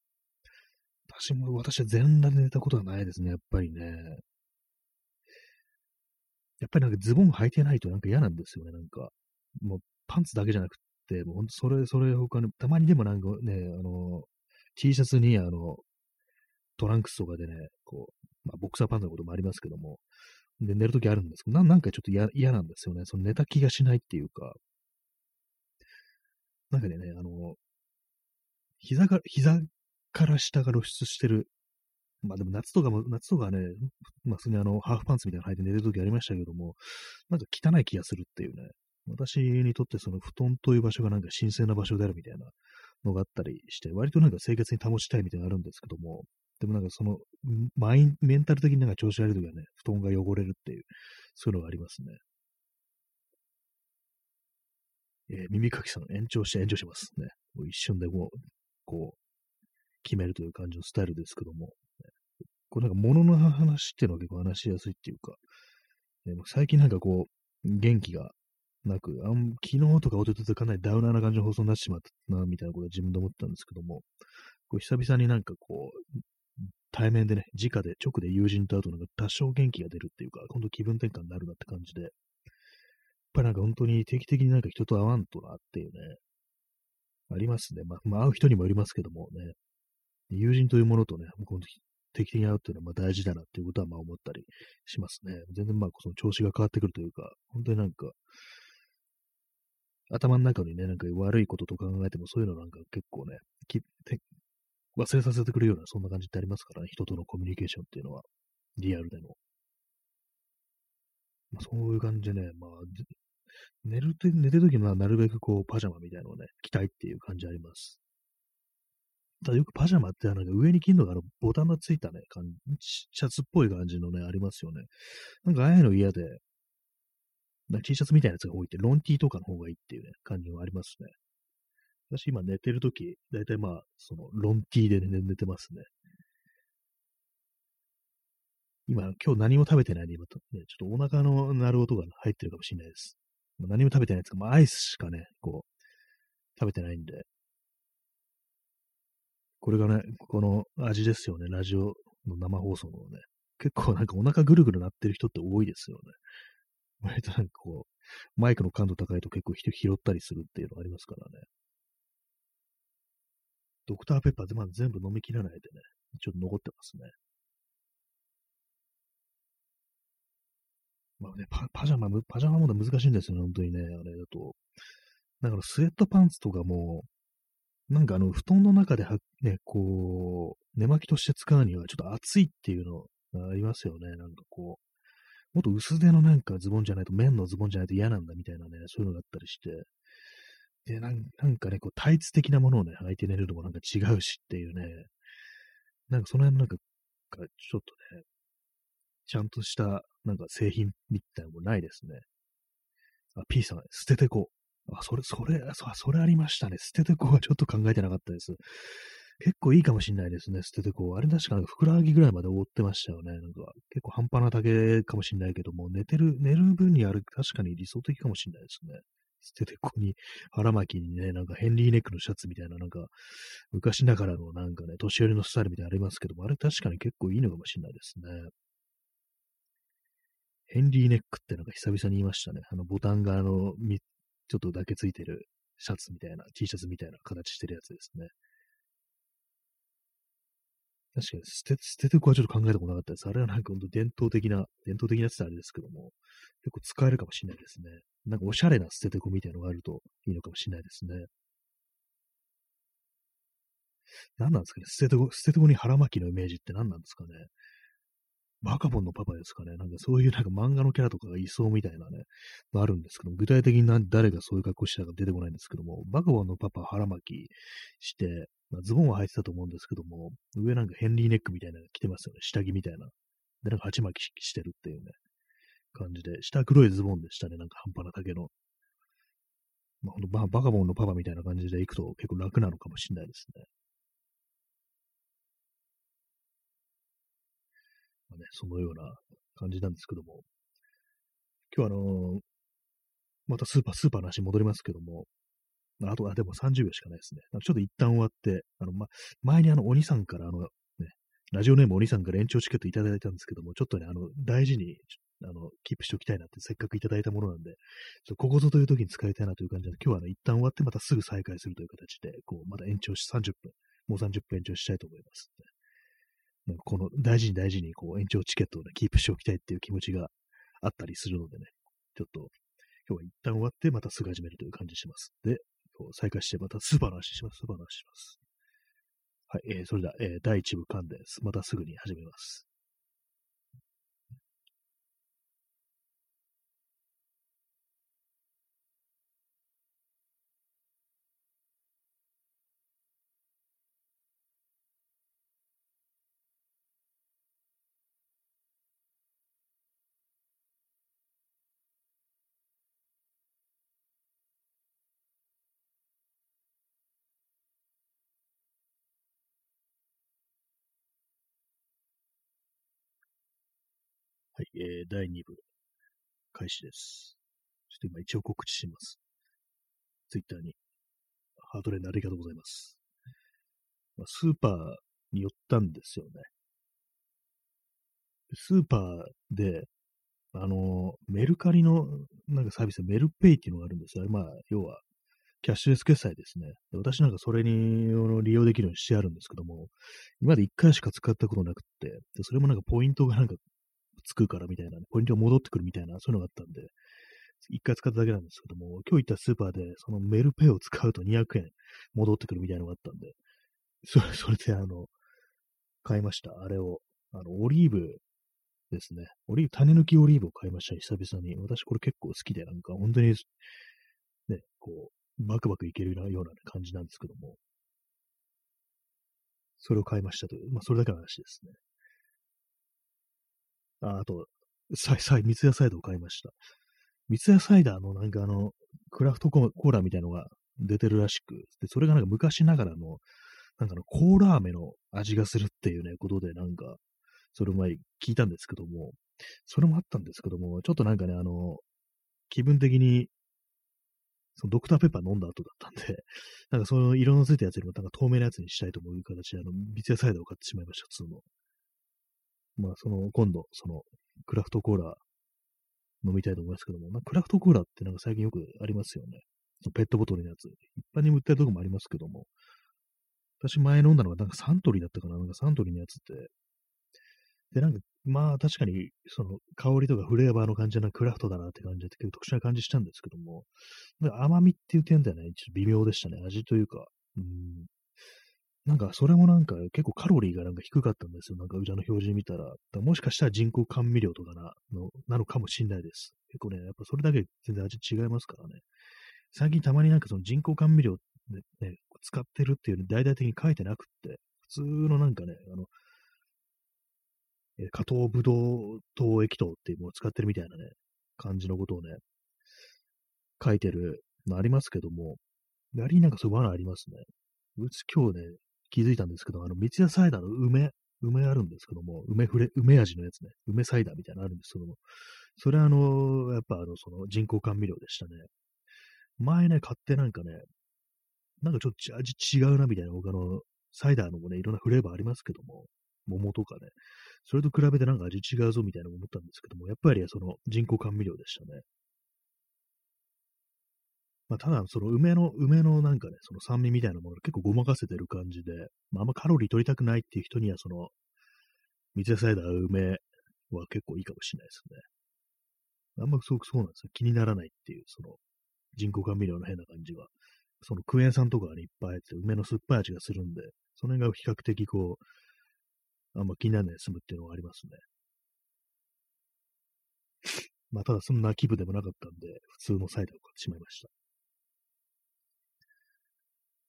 Speaker 1: 私も、私は全裸で寝たことはないですね、やっぱりね。やっぱりなんかズボン履いてないとなんか嫌なんですよね、なんか。もうパンツだけじゃなくて、もうほんとそれ、それ他に、たまにでもなんかね、あの、T シャツにあの、トランクスとかでね、こう、まあ、ボクサーパンツのこともありますけども、で、寝るときあるんですけど、なんかちょっと嫌なんですよね。その寝た気がしないっていうか、なんかね、あの、膝が、膝から下が露出してるまあでも夏とかも、夏とかね、まあ普通にあの、ハーフパンツみたいなの履いて寝るときありましたけども、なんか汚い気がするっていうね、私にとってその布団という場所がなんか神聖な場所であるみたいな、のがあったりして、割となんか清潔に保ちたいみたいなのあるんですけども、でもなんかその、マイン、メンタル的になんか調子悪い時はね、布団が汚れるっていう、そういうのがありますね。えー、耳かきさん延長して延長します。ね。もう一瞬でもう、こう、決めるという感じのスタイルですけども、ね、これなんか物の話っていうのは結構話しやすいっていうか、ね、最近なんかこう、元気がなく、あん昨日とかおとととかなりダウナーな感じの放送になってしまったな、みたいなことは自分で思ったんですけども、こう久々になんかこう、対面でね、直で、直で友人と会うとなんか多少元気が出るっていうか、今度気分転換になるなって感じで、ぱりなんか本当に定期的になんか人と会わんとなっていうね、ありますね。まあ、まあ、会う人にもよりますけどもね、友人というものとね、定期的に会うっていうのはまあ大事だなっていうことはまあ思ったりしますね。全然まあその調子が変わってくるというか、本当になんか、頭の中にね、なんか悪いことと考えてもそういうのなんか結構ね、忘れさせてくるような、そんな感じってありますからね、人とのコミュニケーションっていうのは、リアルでの。まあ、そういう感じでね、まあ、寝るて、寝てるときはなるべくこう、パジャマみたいなのをね、着たいっていう感じあります。ただよくパジャマってなんか上に着るのがあのボタンがついたね、シャツっぽい感じのね、ありますよね。なんかああいうの嫌で、T シャツみたいなやつが多いって、ロンティーとかの方がいいっていうね、感じはありますね。私今寝てるとき、だいたいまあ、その、ロンティーで、ね、寝てますね。今、今日何も食べてないんで、今、ね、ちょっとお腹の鳴る音が入ってるかもしれないです。何も食べてないですか、まあ、アイスしかね、こう、食べてないんで。これがね、この味ですよね、ラジオの生放送のね。結構なんかお腹ぐるぐる鳴ってる人って多いですよね。割となんかこう、マイクの感度高いと結構人拾ったりするっていうのありますからね。ドクターペッパーでまだ全部飲み切らないでね、ちょっと残ってますね。まあね、パパジャマ、パジャマも難しいんですよね、本当にね、あれだと。だからスウェットパンツとかも、なんかあの、布団の中では、ね、こう、寝巻きとして使うにはちょっと暑いっていうのがありますよね。なんかこう、もっと薄手のなんかズボンじゃないと、綿のズボンじゃないと嫌なんだみたいなね、そういうのがあったりして、で、なんなんかね、こう、タイツ的なものをね、履いて寝るのもなんか違うしっていうね、なんかその辺なんか、ちょっとね、ちゃんとした、なんか製品みたいなのもないですね。あ、P さん、捨ててこう。あ、それ、それ、そそれありましたね。捨ててこはちょっと考えてなかったです。結構いいかもしんないですね、捨ててこう。あれ確かなんかふくらはぎぐらいまで覆ってましたよね。なんか結構半端な丈かもしんないけども、寝てる、寝る分にある、確かに理想的かもしんないですね。捨ててこに腹巻きにね、なんかヘンリーネックのシャツみたいな、なんか昔ながらのなんかね、年寄りのスタイルみたいなのありますけども、あれ確かに結構いいのかもしれないですね。ヘンリーネックってなんか久々に言いましたね。あのボタンがあの、ちょっとだけついてるシャツみたいな、T シャツみたいな形してるやつですね。確かに捨て、捨ててこはちょっと考えたことなかったです。あれはなんか本当伝統的な、伝統的なやつあれですけども、結構使えるかもしれないですね。なんかおしゃれな捨ててこみたいなのがあるといいのかもしれないですね。何なんですかね？捨ててこ、捨ててこに腹巻きのイメージって何なんですかね？バカボンのパパですかねなんかそういうなんか漫画のキャラとかがいそうみたいなね、あるんですけども、具体的に誰がそういう格好したか出てこないんですけども、バカボンのパパ腹巻きして、まあ、ズボンは履いてたと思うんですけども、上なんかヘンリーネックみたいなのが着てますよね。下着みたいな。で、なんか鉢巻きしてるっていうね、感じで、下黒いズボンでしたね。なんか半端な丈の。まあ、ほんとバカボンのパパみたいな感じで行くと結構楽なのかもしれないですね。まあね、そのような感じなんですけども。今日はあのー、またスーパー、スーパーの話戻りますけども、あとはでも30秒しかないですね。ちょっと一旦終わって、あの、ま、前にあの、お兄さんからあの、ね、ラジオネームお兄さんから延長チケットいただいたんですけども、ちょっとね、あの、大事に、あの、キープしておきたいなってせっかくいただいたものなんで、ちょっとここぞという時に使いたいなという感じで、今日はね、一旦終わってまたすぐ再開するという形で、こう、また延長し30分、もう30分延長したいと思います、ね。この大事に大事にこう延長チケットをね、キープしておきたいっていう気持ちがあったりするのでね、ちょっと今日は一旦終わってまたすぐ始めるという感じします。で、再開してまたスーパーの話します。スーパーの話します。はい、えー、それでは、えー、第1部間です。またすぐに始めます。えー、第2部、開始です。ちょっと今一応告知します。ツイッターに。ハートレーンありがとうございます。まあ、スーパーに寄ったんですよね。スーパーで、あの、メルカリのなんかサービスメルペイっていうのがあるんですよ。まあ、要は、キャッシュレス決済ですね。私なんかそれに利用できるようにしてあるんですけども、今まで1回しか使ったことなくって、でそれもなんかポイントがなんかつくからみたいな、ポイントが戻ってくるみたいな、そういうのがあったんで、一回使っただけなんですけども、今日行ったスーパーで、そのメルペイを使うと200円戻ってくるみたいなのがあったんで、それ、それであの、買いました。あれを、あの、オリーブですね。オリーブ、種抜きオリーブを買いました、久々に。私これ結構好きで、なんか本当に、ね、こう、バクバクいけるような感じなんですけども、それを買いましたという、まあ、それだけの話ですね。ああと、サイ、サイ、三ツ矢サイダーを買いました。三ツ矢サイダーのなんかあの、クラフトコーラみたいのが出てるらしく、で、それがなんか昔ながらの、なんかのコーラ飴の味がするっていうね、ことでなんか、それ前聞いたんですけども、それもあったんですけども、ちょっとなんかね、あの、気分的に、そのドクターペッパー飲んだ後だったんで、なんかその色のついたやつよりもなんか透明なやつにしたいと思う形で、あの、三ツ矢サイダーを買ってしまいました、普通の。まあ、その、今度、その、クラフトコーラ飲みたいと思いますけども、まあ、クラフトコーラってなんか最近よくありますよね。ペットボトルのやつ。一般に売ってるとこもありますけども、私前飲んだのがなんかサントリーだったかななんかサントリーのやつって。で、なんか、まあ確かに、その香りとかフレーバーの感じはクラフトだなって感じで結構特殊な感じしたんですけども、甘みっていう点ではね、ちょっと微妙でしたね。味というか、うん、なんか、それもなんか結構カロリーがなんか低かったんですよ。なんか、裏の表示見たら。らもしかしたら人工甘味料とかな、の、なのかもしんないです。結構ね、やっぱそれだけ全然味違いますからね。最近たまになんかその人工甘味料でね、使ってるっていうの大々的に書いてなくって、普通のなんかね、あの、え加糖ブドウ糖液糖っていうものを使ってるみたいなね、感じのことをね、書いてるのありますけども、やはりなんかそういう罠ありますね。うち今日ね、気づいたんですけど、あの、三ツ矢サイダーの梅、梅あるんですけども、梅フレ、梅味のやつね、梅サイダーみたいなのあるんですけども、それはあの、やっぱあの、その人工甘味料でしたね。前ね、買ってなんかね、なんかちょっと味違うなみたいな他のサイダーのもね、いろんなフレーバーありますけども、桃とかね、それと比べてなんか味違うぞみたいな思ったんですけども、やっぱりその人工甘味料でしたね。まあ、ただ、その梅の、梅のなんかね、その酸味みたいなもの結構ごまかせてる感じで、まあ、あんまカロリー取りたくないっていう人には、その、水サイダー梅は結構いいかもしれないですね。あんますごくそうなんですよ。気にならないっていう、その、人工甘味料の変な感じが。そのクエン酸とかにいっぱい入って梅の酸っぱい味がするんで、その辺が比較的こう、あんま気にならないで済むっていうのがありますね。まあ、ただそんな気分でもなかったんで、普通のサイダーを買ってしまいました。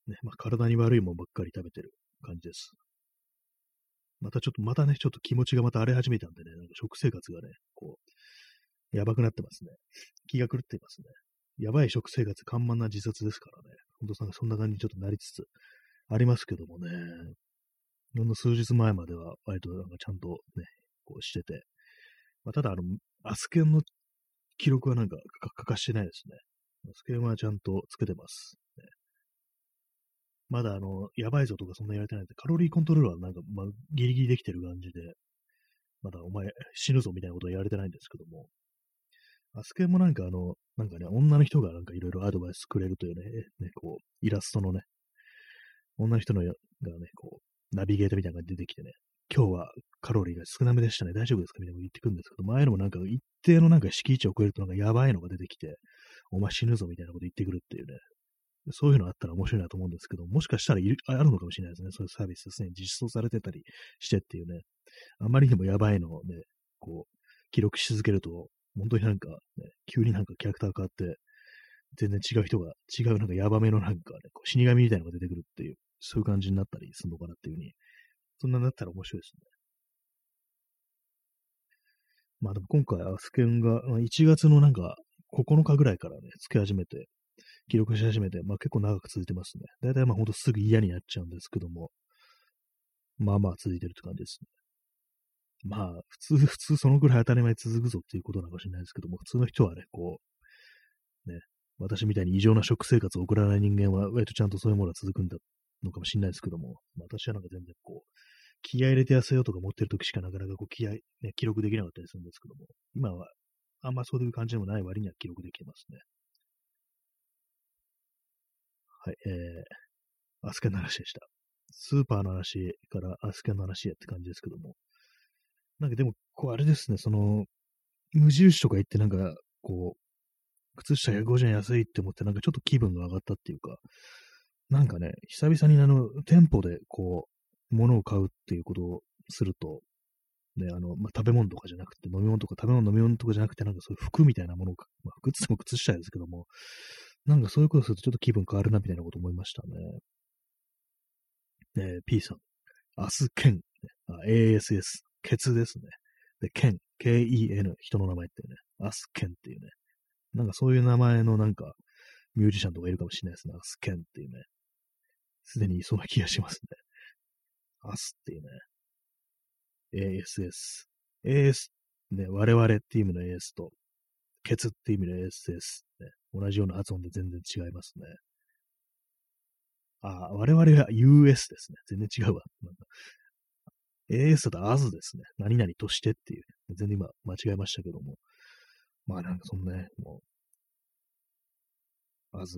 Speaker 1: ね、まあ、体に悪いもんばっかり食べてる感じです。またちょっと、またね、ちょっと気持ちがまた荒れ始めたんでね、なんか食生活がね、こう、やばくなってますね。気が狂っていますね。やばい食生活、緩慢な自殺ですからね。ほんとそんな感じにちょっとなりつつありますけどもね。ほんの数日前までは割となんかちゃんとね、こうしてて。まあ、ただ、あの、アスケンの記録はなんか欠かしてないですね。アスケンはちゃんとつけてます。まだあの、やばいぞとかそんな言われてないんで、カロリーコントロールはなんか、まあ、ギリギリできてる感じで、まだお前死ぬぞみたいなことは言われてないんですけども、アスケもなんかあの、なんかね、女の人がなんかいろいろアドバイスくれるというね、ね、こう、イラストのね、女の人のがね、こう、ナビゲーターみたいなのが出てきてね、今日はカロリーが少なめでしたね、大丈夫ですか？みたいなこと言ってくるんですけど、前のもなんか一定のなんか敷地を超えるとなんかやばいのが出てきて、お前死ぬぞみたいなこと言ってくるっていうね、そういうのあったら面白いなと思うんですけど、もしかしたらいるあるのかもしれないですね。そういうサービスですね。実装されてたりしてっていうね。あまりにもやばいのをね、こう、記録し続けると、本当になんか、ね、急になんかキャラクター変わって、全然違う人が、違うなんかヤバめのなんかね、こう死神みたいなのが出てくるっていう、そういう感じになったりするのかなっていうふうに、そんなになったら面白いですね。まあでも今回アスケンが、1月のなんか9日ぐらいからね、つけ始めて、記録し始めて、まあ結構長く続いてますね。だいたいまあほんとすぐ嫌になっちゃうんですけども、まあまあ続いてるって感じですね。まあ、普通、普通そのぐらい当たり前続くぞっていうことなのかもしれないですけども、普通の人はね、こう、ね、私みたいに異常な食生活を送らない人間は、割とちゃんとそういうものが続くんだのかもしれないですけども、私はなんか全然こう、気合入れて痩せようとか持ってる時しかなかなかこう気合、ね、記録できなかったりするんですけども、今はあんまそういう感じでもない割には記録できますね。はい、えー、アスケの話でした。スーパーの話からアスケの話へって感じですけども。なんかでも、こうあれですね、その、無印とか行ってなんか、こう、靴下150円安いって思ってなんかちょっと気分が上がったっていうか、なんかね、久々にあの、店舗でこう、物を買うっていうことをすると、ね、あの、まあ、食べ物とかじゃなくて、飲み物とか食べ物飲み物とかじゃなくて、なんかそういう服みたいなものを、まあ、服っても靴下ですけども、なんかそういうことするとちょっと気分変わるなみたいなこと思いましたね。えー、P さん。明日剣、あ ASS、ケツですね。で、剣、K-E-N、人の名前っていうね、明日剣っていうね。なんかそういう名前のなんか、ミュージシャンとかいるかもしれないですね。明日剣っていうね。すでにいそうな気がしますね。明日っていうね。ASS。AS、ね、我々っていう意味の AS と、ケツっていう意味の ASS、同じような発音で全然違いますね。あ、我々は US ですね。全然違うわ。AS だと as ですね。何々としてっていう。全然今間違えましたけども。まあなんかそんなね、もう、as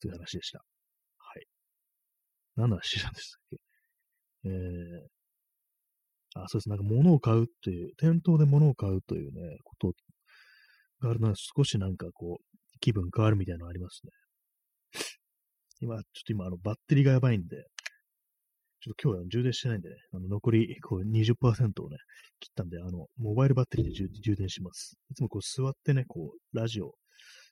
Speaker 1: という話でした。はい。何の話なんでしたっけ？えー、あ、そうです。なんか物を買うっていう、店頭で物を買うというね、ことがあるのは少しなんかこう、気分変わるみたいなのありますね。今、ちょっと今、あの、バッテリーがやばいんで、ちょっと今日は充電してないんでね、あの残りこう20%をね、切ったんで、あの、モバイルバッテリーで充電します。いつもこう座ってね、こう、ラジオ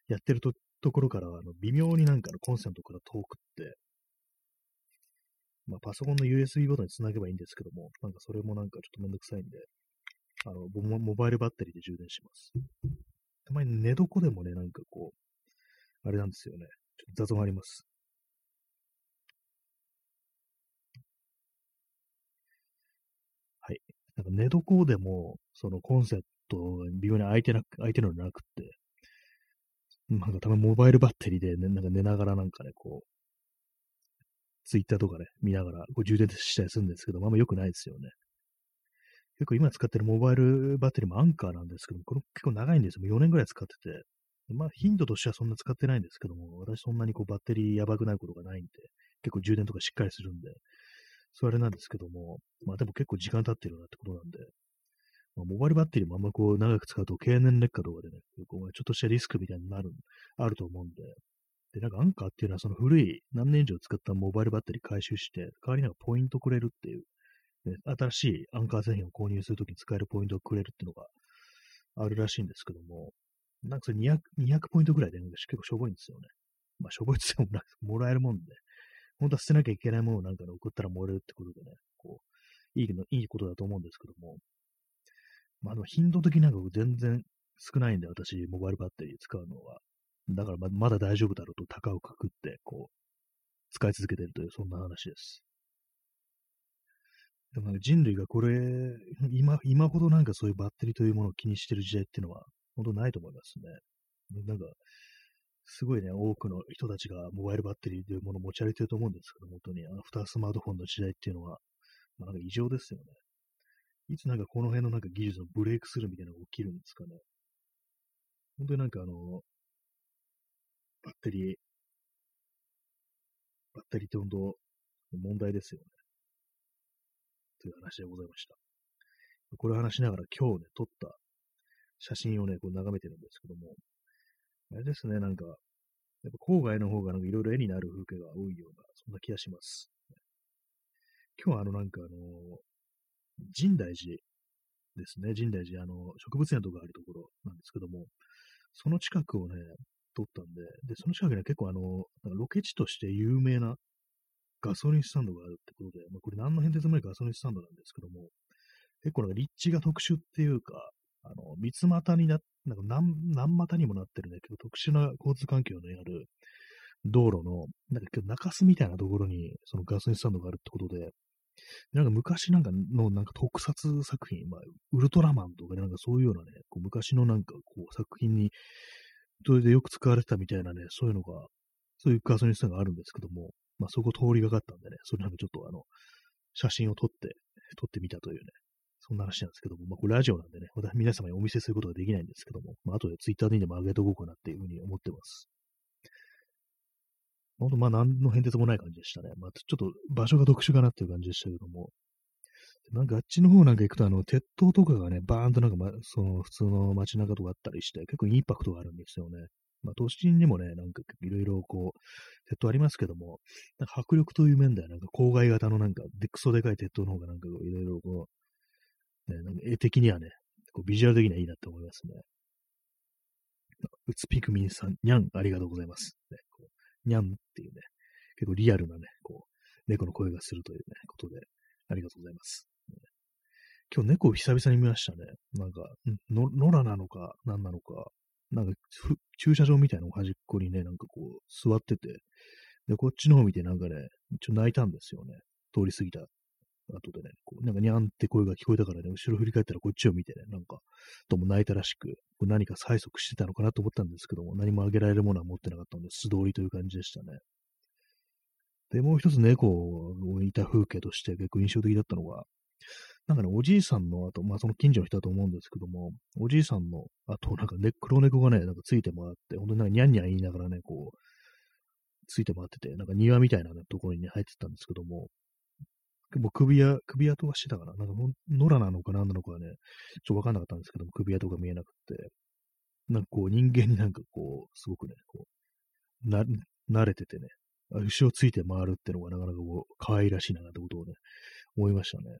Speaker 1: やってるとところからは、あの、微妙になんかのコンセントから遠くって、まあ、パソコンの USB ボタンにつなげばいいんですけども、なんかそれもなんかちょっとめんどくさいんで、あの、モバイルバッテリーで充電します。たまに寝床でもね、なんかこう、あれなんですよね。ちょっと雑音あります。はい。なんか寝床でも、そのコンセント微妙に開いてなく、開いてるのなくって、なんかたまにモバイルバッテリーで、ね、なんか寝ながらなんかね、こう、ツイッターとかね、見ながらこう充電したりするんですけど、まあんま良くないですよね。結構今使ってるモバイルバッテリーもアンカーなんですけども、これ結構長いんですよ。4年ぐらい使ってて。まあ、頻度としてはそんな使ってないんですけども、私そんなにこうバッテリーやばくないことがないんで、結構充電とかしっかりするんで、それなんですけども、まあでも結構時間経ってるなってことなんで、まあ、モバイルバッテリーもあんまこう長く使うと経年劣化とかでね、こうちょっとしたリスクみたいになる、あると思うんで、で、なんかアンカーっていうのはその古い何年以上使ったモバイルバッテリー回収して、代わりになんかポイントくれるっていう新しいアンカー製品を購入するときに使えるポイントをくれるっていうのがあるらしいんですけども、なんかそれ200、200ポイントぐらいで、結構しょぼいんですよね。まあ、しょぼいって言ってももらえるもんで、本当は捨てなきゃいけないものをなんか、ね、送ったらもらえるってことでね、こう、いいいいことだと思うんですけども、まあ、でも頻度的になんか全然少ないんで、私、モバイルバッテリー使うのは。だからままだ大丈夫だろうと高をくくって、こう、使い続けてるという、そんな話です。でも人類がこれ、今、今ほどなんかそういうバッテリーというものを気にしてる時代っていうのは、本当ないと思いますね。なんか、すごいね、多くの人たちがモバイルバッテリーというものを持ち歩いてると思うんですけど、本当に、アフタースマートフォンの時代っていうのは、まあ、なんか異常ですよね。いつなんかこの辺のなんか技術のブレイクスルーみたいなのが起きるんですかね。本当になんかあの、バッテリー、バッテリーって本当、問題ですよね。という話でございました。これを話しながら今日ね、撮った写真をね、こう眺めてるんですけども、あれですね、なんか、やっぱ郊外の方がなんかいろいろ絵になる風景が多いような、そんな気がします。今日はあのなんかあの、深大寺ですね、深大寺、あの、植物園とかあるところなんですけども、その近くをね、撮ったんで、で、その近くには結構あの、ロケ地として有名なガソリンスタンドがあるってことで、まあ、これ何の変哲もないガソリンスタンドなんですけども、結構なんか立地が特殊っていうか、あの、三つ股にな、なんか何、何股にもなってるね、結構特殊な交通環境のある道路の、なんか中洲みたいなところに、そのガソリンスタンドがあるってことで、なんか昔なんかのなんか特撮作品、まあ、ウルトラマンとかなんかそういうようなね、こう昔のなんかこう作品に、それでよく使われてたみたいなね、そういうのが、そういう画像にしたがあるんですけども、まあそこ通りがかったんでね、それなんかちょっとあの、写真を撮って、撮ってみたというね、そんな話なんですけども、まあこれラジオなんでね、皆様にお見せすることができないんですけども、まあ後でツイッターででも上げとこうかなっていうふうに思ってます。ほんと、まあ、何の変哲もない感じでしたね。まあ、ちょっと場所が特殊かなっていう感じでしたけども。なんかあっちの方なんか行くと、あの、鉄塔とかがね、バーンとなんか、ま、その、普通の街中とかあったりして、結構インパクトがあるんですよね。まあ、都心にもね、なんかいろいろこう、鉄塔ありますけども、なんか迫力という面では、なんか郊外型のなんか、でクソでかい鉄塔の方がなんかいろいろこう、ね、なんか絵的にはね、こうビジュアル的にはいいなって思いますね。うつピクミンさん、にゃん、ありがとうございます。ね、こにゃんっていうね、結構リアルなね、こう、猫の声がするというね、ことで、ありがとうございます。今日猫を久々に見ましたね。なんか、の、野良なのか、何なのか、なんか、駐車場みたいな端っこにね、なんかこう、座ってて、で、こっちの方見てなんかね、ちょ泣いたんですよね。通り過ぎた後でね、こうなんかにゃんって声が聞こえたからね、後ろ振り返ったらこっちを見てね、なんか、とも泣いたらしく、何か催促してたのかなと思ったんですけども、何もあげられるものは持ってなかったので、素通りという感じでしたね。で、もう一つ猫をいた風景として結構印象的だったのが、なんかね、おじいさんの後、まあその近所の人だと思うんですけども、おじいさんの後、なんかね、黒猫がね、なんかついて回って、本当になんかニャンニャン言いながらね、こう、ついて回ってて、なんか庭みたいな、ね、ところに、入ってたんですけども、もう首輪、首輪とかしてたかななんか、野良なのか何なのかはね、ちょっとわかんなかったんですけども、首輪とか見えなくて、なんかこう、人間になんかこう、すごくね、こう、な、慣れててね、後ろついて回るってのがなかなかこう、可愛らしいな、なんてことをね、思いましたね。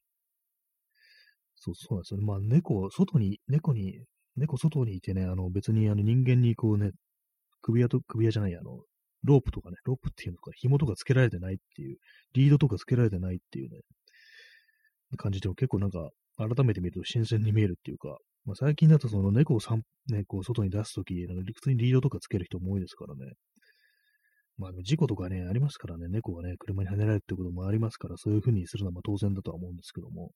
Speaker 1: そう、そうなんですよね。まあ、猫、外に、猫に、猫外にいてね、あの、別にあの人間にこうね、首輪と、首輪じゃない、あの、ロープとかね、ロープっていうのか、紐とかつけられてないっていう、リードとかつけられてないっていうね、感じでも結構なんか、改めて見ると新鮮に見えるっていうか、まあ、最近だとその猫を散ね、こう外に出すとき、なんか普通にリードとかつける人も多いですからね。まあ事故とかね、ありますからね、猫がね、車に跳ねられるってこともありますから、そういう風にするのはまあ当然だとは思うんですけども。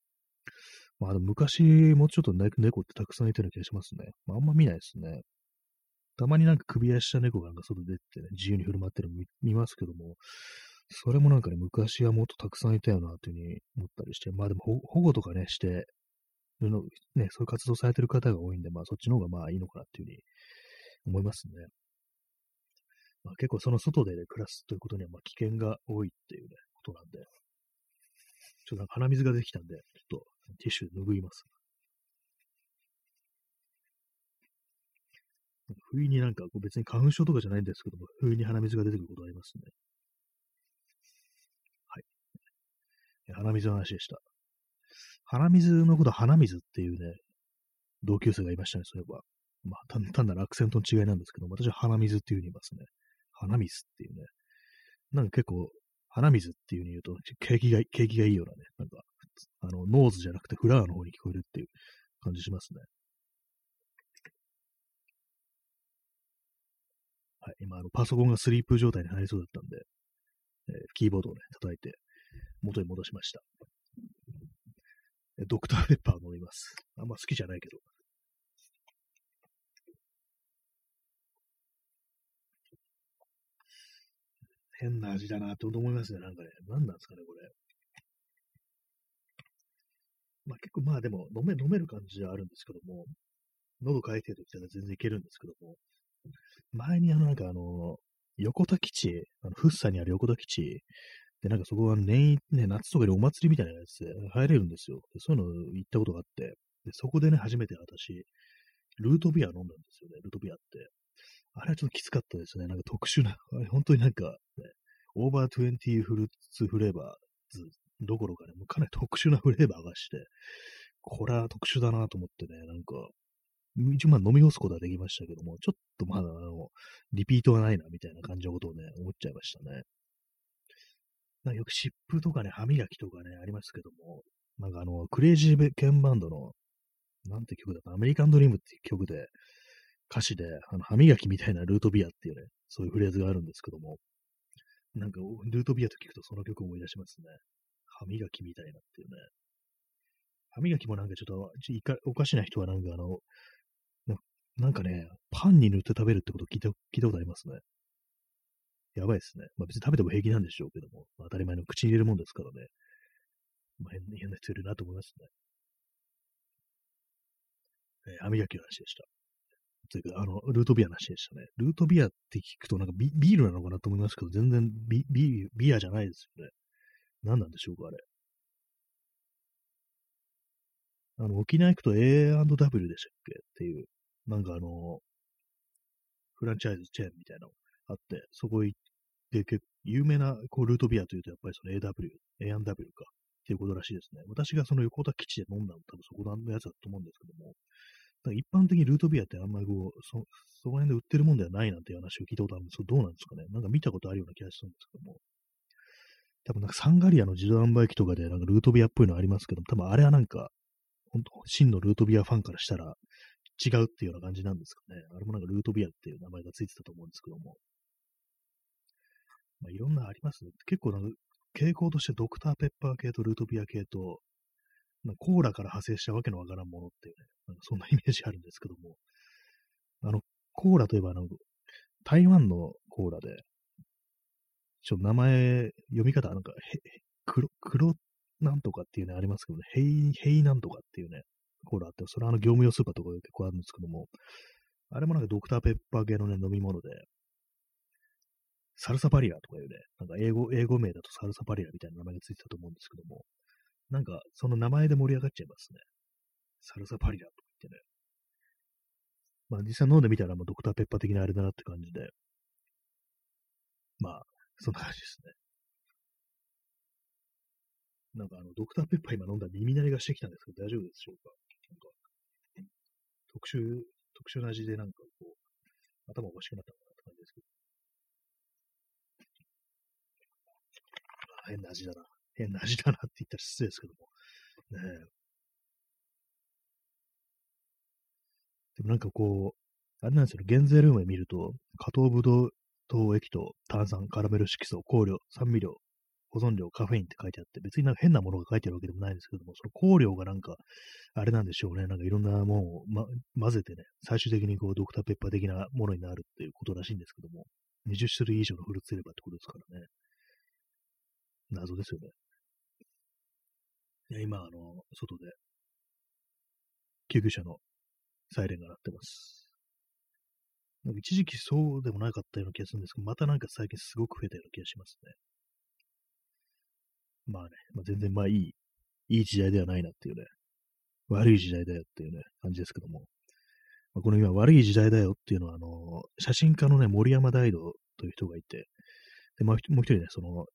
Speaker 1: まあでも昔もうちょっと猫ってたくさんいたような気がしますね。まああんま見ないですね。たまになんか首輪した猫がなんか外出てね、自由に振る舞ってるの見ますけども、それもなんかね、昔はもっとたくさんいたよな、というふうに思ったりして、まあでも保護とかね、して、のね、そういう活動されてる方が多いんで、まあそっちの方がまあいいのかなっていうふうに思いますね。まあ結構その外で、ね、暮らすということにはま危険が多いっていうね、ことなんで、ちょっとなんか鼻水ができたんで、ちょっとティッシュ拭います。不意になんか、別に花粉症とかじゃないんですけども、不意に鼻水が出てくることありますね。はい。鼻水の話でした。鼻水のこと鼻水っていうね、同級生がいましたね、そういえば。まあ、単、単なるアクセントの違いなんですけど、私は鼻水っていう風に言いますね。鼻水っていうね。なんか結構、鼻水っていう風に言うと、景気が、景気がいいようなね、なんか、あの、ノーズじゃなくてフラワーの方に聞こえるっていう感じしますね。はい、今、あの、パソコンがスリープ状態に入りそうだったんで、えー、キーボードをね、叩いて、元に戻しました。ドクターペッパー飲みます。あんま好きじゃないけど。変な味だなと思いますね。なんかね。何なんですかね、これ。まあ結構まあでも飲め、飲める感じはあるんですけども、喉乾いてる時は全然いけるんですけども、前にあの、なんかあの、横田基地、あの、福生にある横田基地で、なんかそこは年、ね、夏とかでお祭りみたいなやつで入れるんですよ。でそういうの行ったことがあって、でそこでね、初めて私、ルートビア飲んだんですよね、ルートビアって。あれはちょっときつかったですね。なんか特殊な、あれ本当になんか、ね、オーバー20フルーツフレーバーズどころかね、もうかなり特殊なフレーバーがして、これは特殊だなと思ってね、なんか、一応まあ飲み干すことはできましたけども、ちょっとまだあの、リピートがないなみたいな感じのことをね、思っちゃいましたね。なんかよく湿布とかね、歯磨きとかね、ありますけども、なんかあの、クレイジーケンバンドの、なんて曲だった？アメリカンドリームっていう曲で、歌詞で、あの、歯磨きみたいなルートビアっていうね、そういうフレーズがあるんですけども、なんか、ルートビアと聞くとその曲を思い出しますね。歯磨きみたいなっていうね。歯磨きもなんかちょっと、いかおかしな人はなんかあの、ななんかね、パンに塗って食べるってこと聞いた聞いたことありますね。やばいですね。まあ別に食べても平気なんでしょうけども、まあ、当たり前の口に入れるもんですからね。まあ変変な人いるなと思いますね。えー、歯磨きの話でした。というか、あの、ルートビアの話でしたね。ルートビアって聞くとなんかビビールなのかなと思いますけど、全然ビビビアじゃないですよね。何なんでしょうか、あれ。あの、沖縄行くと A&W でしたっけっていう、なんかあの、フランチャイズチェーンみたいなのあって、そこ行って、結構有名なこうルートビアというと、やっぱりその AW、A&W か、っていうことらしいですね。私がその横田基地で飲んだの多分そこのやつだと思うんですけども、一般的にルートビアってあんまりこう、そ、その辺で売ってるもんではないなんていう話を聞いたことあるんですけど、どうなんですかねなんか見たことあるような気がするんですけども。多分なんかサンガリアの自動販売機とかでなんかルートビアっぽいのありますけども、多分あれはなんか、本当真のルートビアファンからしたら違うっていうような感じなんですかね。あれもなんかルートビアっていう名前がついてたと思うんですけども。まあ、いろんなありますね。結構なんか傾向としてドクターペッパー系とルートビア系と、まあ、コーラから派生したわけのわからんものっていうね、なんかそんなイメージあるんですけども、あの、コーラといえばあの、台湾のコーラで、ちょっと名前、読み方、なんか、へ、黒、黒なんとかっていうね、ありますけどね、ヘイ、ヘイなんとかっていうね、コーラあって、それはあの業務用スーパーとかで結構あるんですけども、あれもなんかドクターペッパー系のね、飲み物で、サルサパリラとかいうね、なんか英語、英語名だとサルサパリラみたいな名前がついてたと思うんですけども、なんかその名前で盛り上がっちゃいますね。サルサパリラとか言ってね。まあ実際飲んでみたら、まあ、ドクターペッパー的なあれだなって感じで、まあ、そんな感じですね。なんかあの、ドクターペッパー今飲んだら耳鳴りがしてきたんですけど、大丈夫でしょうか？なんか、特殊、特殊な味でなんかこう、頭おかしくなったのかなって感じですけど。変な味だな。変な味だなって言ったら失礼ですけども。ねでもなんかこう、あれなんですよ、減税ルームで見ると、加糖ブドウ糖液と炭酸、カラメル色素、香料、酸味料、保存料、カフェインって書いてあって、別になんか変なものが書いてあるわけでもないんですけども、その香料がなんか、あれなんでしょうね。なんかいろんなものを、ま、混ぜてね、最終的にこう、ドクターペッパー的なものになるっていうことらしいんですけども、20種類以上のフルーツ入れ歯ってことですからね。謎ですよね。いや今、あの、外で、救急車のサイレンが鳴ってます。なんか一時期そうでもなかったような気がするんですけど、またなんか最近すごく増えたような気がしますね。まあね、まあ、全然まあいい、いい時代ではないなっていうね、悪い時代だよっていうね、感じですけども。まあ、この今悪い時代だよっていうのは、あの、写真家のね、森山大道という人がいて、で、もう一人ね、その、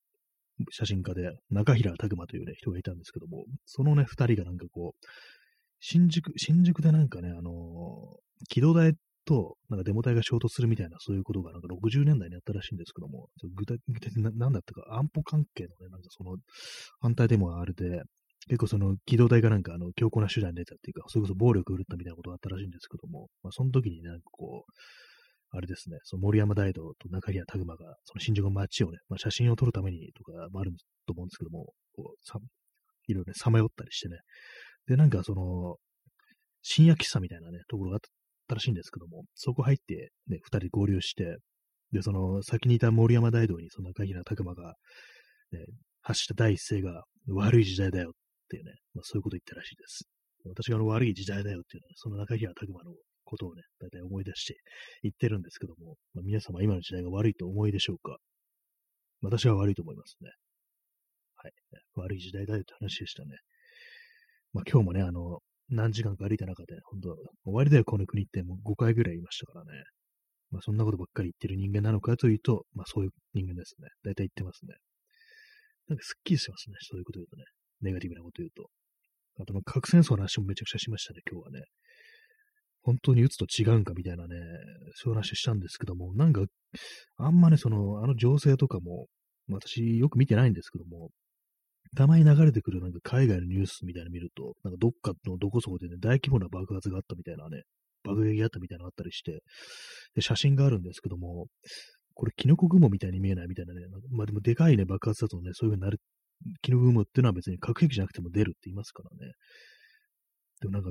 Speaker 1: 写真家で、中平拓馬というね、人がいたんですけども、そのね、二人がなんかこう、新宿、新宿でなんかね、あのー、機動台と、なんかデモ隊が衝突するみたいな、そういうことがなんか60年代にあったらしいんですけども、具体的に何だったか、安保関係のね、なんかその、反対デモがあれで、結構その機動隊がなんかあの強硬な手段に出たっていうか、それこそ暴力を振るったみたいなことがあったらしいんですけども、まあその時になんかこう、あれですね、その森山大道と中平拓馬が、その新宿の街をね、まあ、写真を撮るためにとかもあると思うんですけども、こうさいろいろね、さまよったりしてね。で、なんかその、深夜喫茶みたいなね、ところがあったらしいんですけども、そこ入って、ね、二人合流して、で、その先にいた森山大道に、その中平拓馬が、ね、発した第一声が、悪い時代だよっていうね、まあ、そういうこと言ったらしいです。私があの悪い時代だよっていうのは、その中平拓馬のことをね、大体思い出して言ってるんですけども、まあ、皆様今の時代が悪いと思いでしょうか？私は悪いと思いますね。はい。悪い時代だよって話でしたね。まあ今日もね、あの、何時間か歩いた中で、本当終わりだよ、この国ってもう5回ぐらい言いましたからね。まあそんなことばっかり言ってる人間なのかというと、まあそういう人間ですね。大体言ってますね。なんかすっきりしてますね。そういうこと言うとね。ネガティブなこと言うと。あと、核戦争の話もめちゃくちゃしましたね、今日はね。本当に打つと違うんかみたいなね、そういう話したんですけども、なんか、あんまね、その、あの情勢とかも、私よく見てないんですけども、たまに流れてくるなんか海外のニュースみたいなの見ると、なんかどっかのどこそこでね、大規模な爆発があったみたいなね、爆撃があったみたいなのがあったりして、で、写真があるんですけども、これキノコ雲みたいに見えないみたいなね、まあでもでかいね、爆発だとね、そういう風になるキノブームっていうのは別に核兵器じゃなくても出るって言いますからね。でもなんか、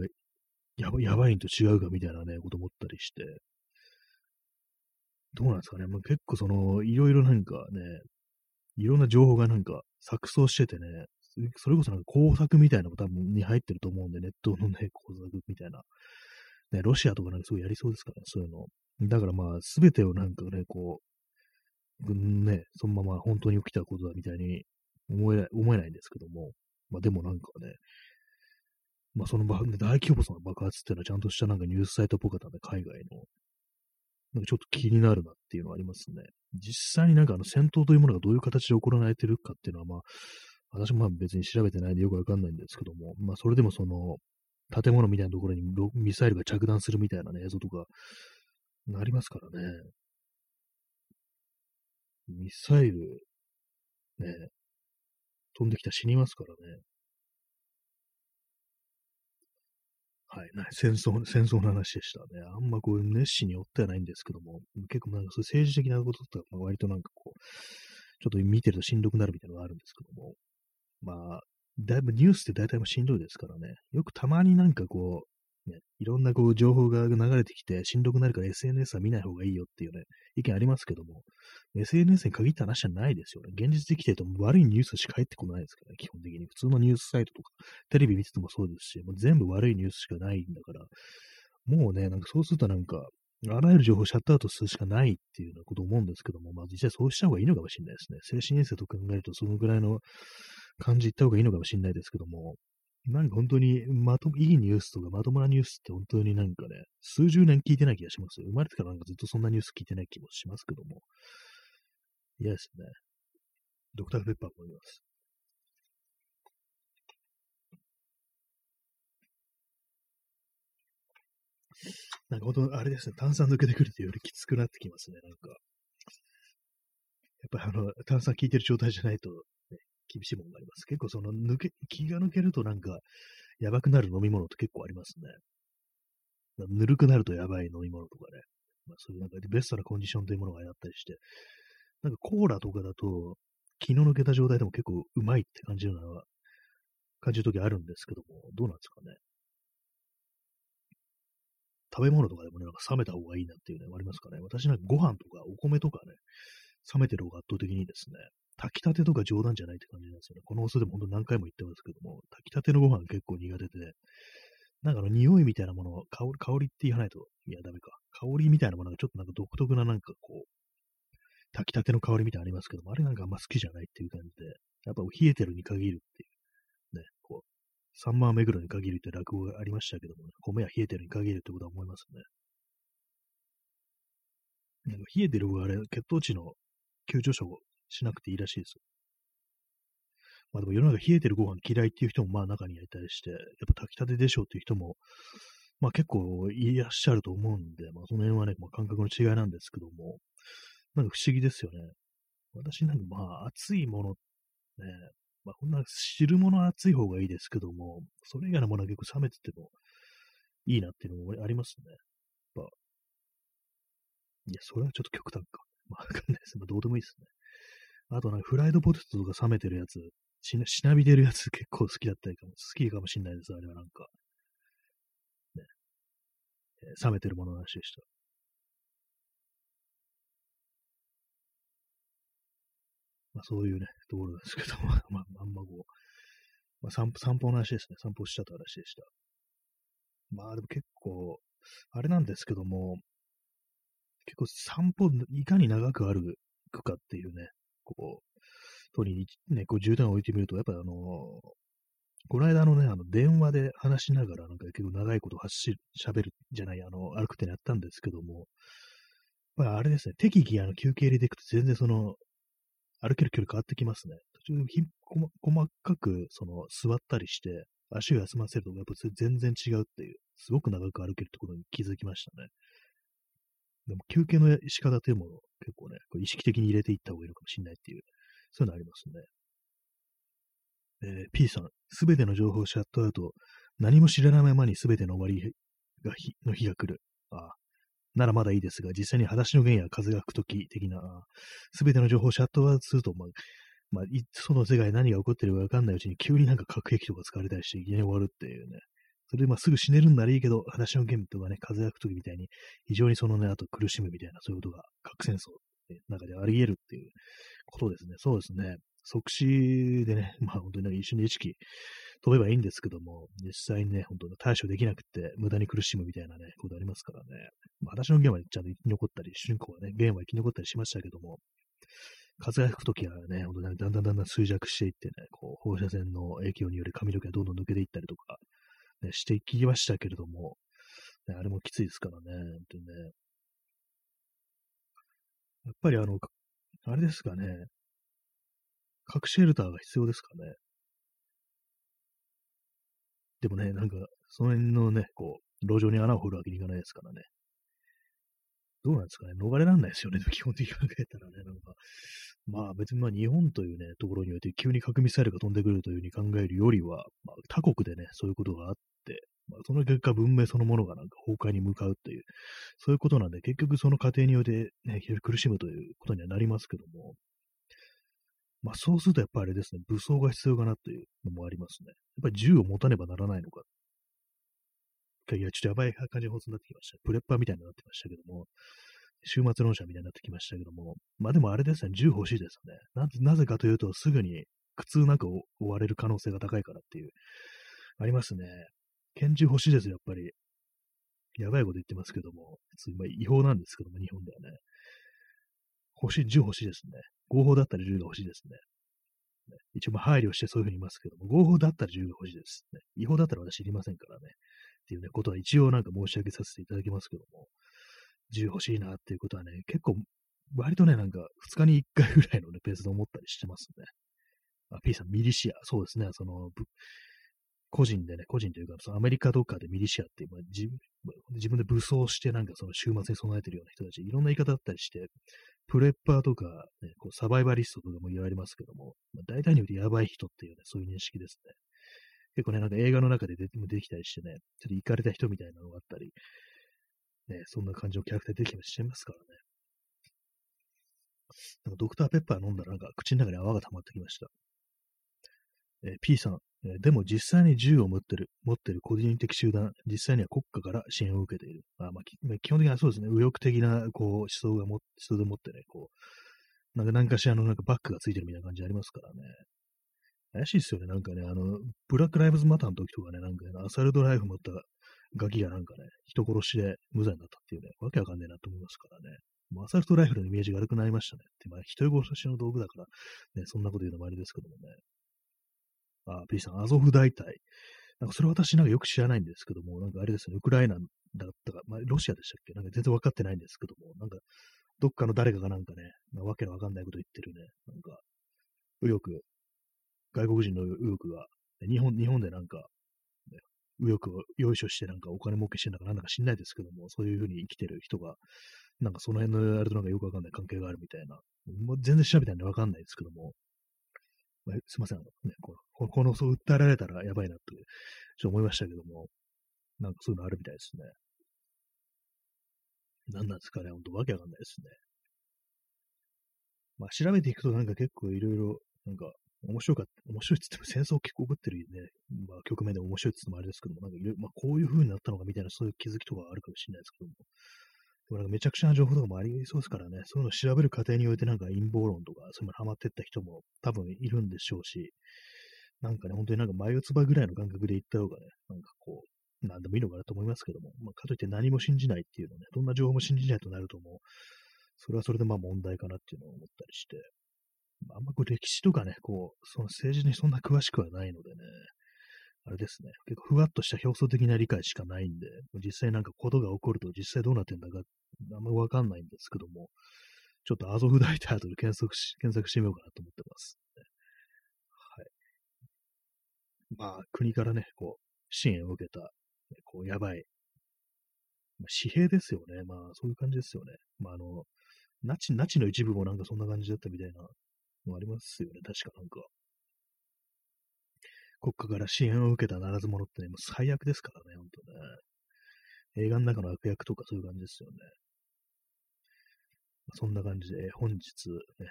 Speaker 1: やばやばいんと違うかみたいなね、こと思ったりして。どうなんですかね。まあ、結構その、いろいろなんかね、いろんな情報がなんか錯綜しててね、それこそなんか工作みたいなのも多分に入ってると思うんで、ネットのね、工作みたいな。ね、ロシアとかなんかすごいやりそうですからね、そういうの。だからまあ、すべてをなんかね、こう、ね、そのまま本当に起きたことだみたいに思えない思えないんですけども、まあでもなんかね、まあその大規模な爆発っていうのはちゃんとしたなんかニュースサイトっぽかったんで、海外の。なんかちょっと気になるなっていうのはありますね。実際になんかあの戦闘というものがどういう形で行われてるかっていうのは、まあ、私もまあ別に調べてないんでよくわかんないんですけども、まあそれでもその、建物みたいなところにミサイルが着弾するみたいな、ね、映像とか、ありますからね。ミサイル、ね、飛んできたら死にますからね。はい、戦争、戦争の話でしたね。あんまこう熱心に追ってはないんですけども、結構なんかそういう政治的なこととか、割となんかこう、ちょっと見てるとしんどくなるみたいなのがあるんですけども、まあ、だいぶニュースって大体もしんどいですからね。よくたまになんかこう、ね、いろんなこう情報が流れてきて、しんどくなるから SNS は見ない方がいいよっていうね、意見ありますけども、SNS に限った話じゃないですよね。現実的に言うと悪いニュースしか入ってこないですからね、基本的に。普通のニュースサイトとか、テレビ見ててもそうですし、もう全部悪いニュースしかないんだから、もうね、なんかそうするとなんか、あらゆる情報をシャットアウトするしかないっていうようなことを思うんですけども、まあ実際そうした方がいいのかもしれないですね。精神衛生を考えるとそのぐらいの感じ言った方がいいのかもしれないですけども、なんか本当にまと、いいニュースとかまともなニュースって本当になんかね、数十年聞いてない気がしますよ。生まれてからなんかずっとそんなニュース聞いてない気もしますけども。嫌ですね。ドクターペッパーもいます。なんか本当、あれですね、炭酸抜けてくるとよりきつくなってきますね、なんか。やっぱりあの、炭酸効いてる状態じゃないと、厳しいものがあります。結構その抜け、気が抜けるとなんか、やばくなる飲み物って結構ありますね。ぬるくなるとやばい飲み物とかね。まあ、そういうなんかベストなコンディションというものがあったりして、なんかコーラとかだと、気の抜けた状態でも結構うまいって感じるのは、感じるときあるんですけども、どうなんですかね。食べ物とかでもね、なんか冷めた方がいいなっていうね、ありますかね。私なんかご飯とかお米とかね、冷めてる方が圧倒的にですね、炊きたてとか冗談じゃないって感じなんですよね。この放送でも本当何回も言ってますけども、炊きたてのご飯結構苦手で、なんかあの匂いみたいなもの、香り、香りって言わないと、いやダメか。香りみたいなものがちょっとなんか独特ななんかこう、炊きたての香りみたいなのありますけども、あれなんかあんま好きじゃないっていう感じで、やっぱ冷えてるに限るっていう、ね、こう、サンマーメグロに限るって落語がありましたけども、ね、米は冷えてるに限るってことは思いますね。なんか冷えてる方があれ、血糖値の急上昇しなくていいらしいです。まあでも世の中冷えてるご飯嫌いっていう人もまあ中にいたりして、やっぱ炊きたてでしょうっていう人も、まあ結構いらっしゃると思うんで、まあその辺はね、まあ、感覚の違いなんですけども、なんか不思議ですよね。私なんかまあ熱いもの、ね、まあこんな汁物熱い方がいいですけども、それ以外のものは結構冷めててもいいなっていうのもありますね。やっぱいや、それはちょっと極端か。まあ、わかんないです。まあ、どうでもいいですね。あとなんかフライドポテトとか冷めてるやつ、しな、しなびてるやつ結構好きだったりかも、好きかもしんないです、あれはなんか。ね。えー、冷めてるものの話でした。まあそういうね、ところですけど も、まあ、あんまこう、まあ散歩、散歩の話ですね。散歩しちゃった話でした。まあでも結構、あれなんですけども、結構散歩、いかに長く歩くかっていうね、こう、とにね、こう重点を置いてみると、やっぱりあのこの間のね、あの、電話で話しながら、なんか結構長いこと走る、喋るじゃない、あの、歩くってやったんですけども、まあ、あれですね、適宜あの休憩入れていくと全然その、歩ける距離変わってきますね。途中ひ細かく、その、座ったりして、足を休ませると、やっぱ全然違うっていう、すごく長く歩けるってことに気づきましたね。でも休憩の仕方というものを結構ね、こう意識的に入れていった方がいいのかもしれないっていう、そういうのありますね。えー、P さん、すべての情報をシャットアウト、何も知らないままにすべての終わりが日の日が来る。ああならまだいいですが、実際にはだしのゲンや風が吹くとき的な、すべての情報をシャットアウトすると、まあ、まあ、いつその世界何が起こってるかわかんないうちに急になんか核兵器とか使われたりしていきなり終わるっていうね。それでまあすぐ死ねるんならいいけど、話の剣とかね、風吹く時みたいに、非常にそのね、あと苦しむみたいな、そういうことが核戦争の中であり得るっていうことですね。そうですね。即死でね、まあ本当になんか一緒に意識飛べばいいんですけども、実際にね、本当に対処できなくて無駄に苦しむみたいなね、ことありますからね。まあ私のゲームはちゃんと生き残ったり、主人公はね、ゲームは生き残ったりしましたけども、風が吹くときはね、本当にだんだんだんだん衰弱していってね、こう放射線の影響により髪の毛がどんどん抜けていったりとか、ね、していきましたけれども、ね、あれもきついですからね、本当にね。やっぱりあの、あれですかね、核シェルターが必要ですかね。でもね、なんか、その辺のね、こう、路上に穴を掘るわけにいかないですからね。どうなんですかね。逃れられないですよね。基本的に考えたらね。なんか、まあ別にまあ日本というね、ところにおいて急に核ミサイルが飛んでくるというふうに考えるよりは、まあ、他国でね、そういうことがあっ、まあ、その結果文明そのものがなんか崩壊に向かうという、そういうことなんで、結局その過程においてね、非常に苦しむということにはなりますけども、まあそうするとやっぱりあれですね、武装が必要かなというのもありますね。やっぱり銃を持たねばならないのか。いや、ちょっとやばい感じの放送になってきました。プレッパーみたいになってましたけども、終末論者みたいになってきましたけども、まあでもあれですね、銃欲しいですよね。ななぜかというと、すぐに苦痛なく追われる可能性が高いからっていう、ありますね。拳銃欲しいですよ、やっぱり。やばいこと言ってますけども、普通まあ違法なんですけども、日本ではね。欲しい、銃欲しいですね。合法だったら銃が欲しいですね。ね一応まあ配慮してそういうふうに言いますけども、合法だったら銃が欲しいです、ね。違法だったら私いりませんからね。っていうね、ことは一応なんか申し上げさせていただきますけども、銃欲しいなっていうことはね、結構、割とね、なんか2日に1回ぐらいのね、ペースで思ったりしてますね。あ、P さん、ミリシア。そうですね、その、個人でね、個人というか、そのアメリカどっかでミリシアって、まあ、自自分で武装してなんかその週末に備えてるような人たち、いろんな言い方だったりして、プレッパーとか、ね、こうサバイバリストとかも言われますけども、まあ、大体によってやばい人っていうね、そういう認識ですね。結構ね、なんか映画の中で出てきたりしてね、ちょっと行かれた人みたいなのがあったり、ね、そんな感じのキャラクター出てきたりしちゃいますからね。なんかドクターペッパー飲んだらなんか口の中に泡が溜まってきました。え、P さん、え、でも実際に銃を持ってる、持ってる個人的集団、実際には国家から支援を受けている。あまあ、基本的にはそうですね、右翼的なこう思想がも、思想でもってね、こう、なんか何かしらのなんかバックがついてるみたいな感じありますからね。怪しいですよね、なんかね、あの、ブラックライブズマターの時とかね、なんか、ね、アサルトライフ持ったガキがなんかね、人殺しで無罪になったっていうね、わけわかんねえなと思いますからね。アサルトライフルのイメージが悪くなりましたね。って、まあ、人殺しの道具だから、ね、そんなこと言うのもあれですけどもね。あ、P さん、アゾフ大隊。なんかそれ私なんかよく知らないんですけども、なんかあれですね、ウクライナだったか、まあ、ロシアでしたっけ？なんか全然わかってないんですけども、なんか、どっかの誰かがなんかね、わけのわかんないこと言ってるね、なんか、右翼、外国人の右翼が、日本、日本でなんか、ね、右翼をよいしょしてなんかお金儲けしてんだかなんだか知んないですけども、そういうふうに生きてる人が、なんかその辺のあれとなんかよくわかんない関係があるみたいな、もう全然調べたんでわかんないですけども、まあ、すいません、ね、この、この、そう訴えられたらやばいなって、ちょっと思いましたけども、なんかそういうのあるみたいですね。何なんですかね、ほんとわけわかんないですね。まあ調べていくとなんか結構いろいろ、なんか面白かった、面白いって言っても戦争を結構起こってるね、まあ局面で面白いって言ってもあれですけども、なんかいろいろ、まあこういう風になったのかみたいなそういう気づきとかあるかもしれないですけども、でもなんかめちゃくちゃな情報とかもありそうですからね、そういうのを調べる過程においてなんか陰謀論とか、そういうのハマってった人も多分いるんでしょうし、なんかね、本当になんか眉唾ぐらいの感覚で言った方がね、なんかこう、なんでもいいのかなと思いますけども、まあ、かといって何も信じないっていうのね、どんな情報も信じないとなるともう、それはそれでまあ問題かなっていうのを思ったりして、あんまこう歴史とかね、こう、その政治にそんな詳しくはないのでね、あれですね、結構ふわっとした表層的な理解しかないんで、実際なんかことが起こると実際どうなってんだか、あんまわかんないんですけども、ちょっとアゾフ大隊後で検索し、検索してみようかなと思ってます。はい。まあ、国からね、こう、支援を受けた、こう、やばい、まあ、紙幣ですよね。まあ、そういう感じですよね。まあ、あの、ナチ、ナチの一部もなんかそんな感じだったみたいなのありますよね。確かなんか。国家から支援を受けたならず者ってね、もう最悪ですからね、ほんとね。映画の中の悪役とかそういう感じですよね。そんな感じで、本日、ね、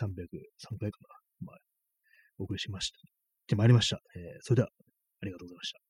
Speaker 1: 303回かな。まあ、お送りしました。じゃ参りました。えー、それでは、ありがとうございました。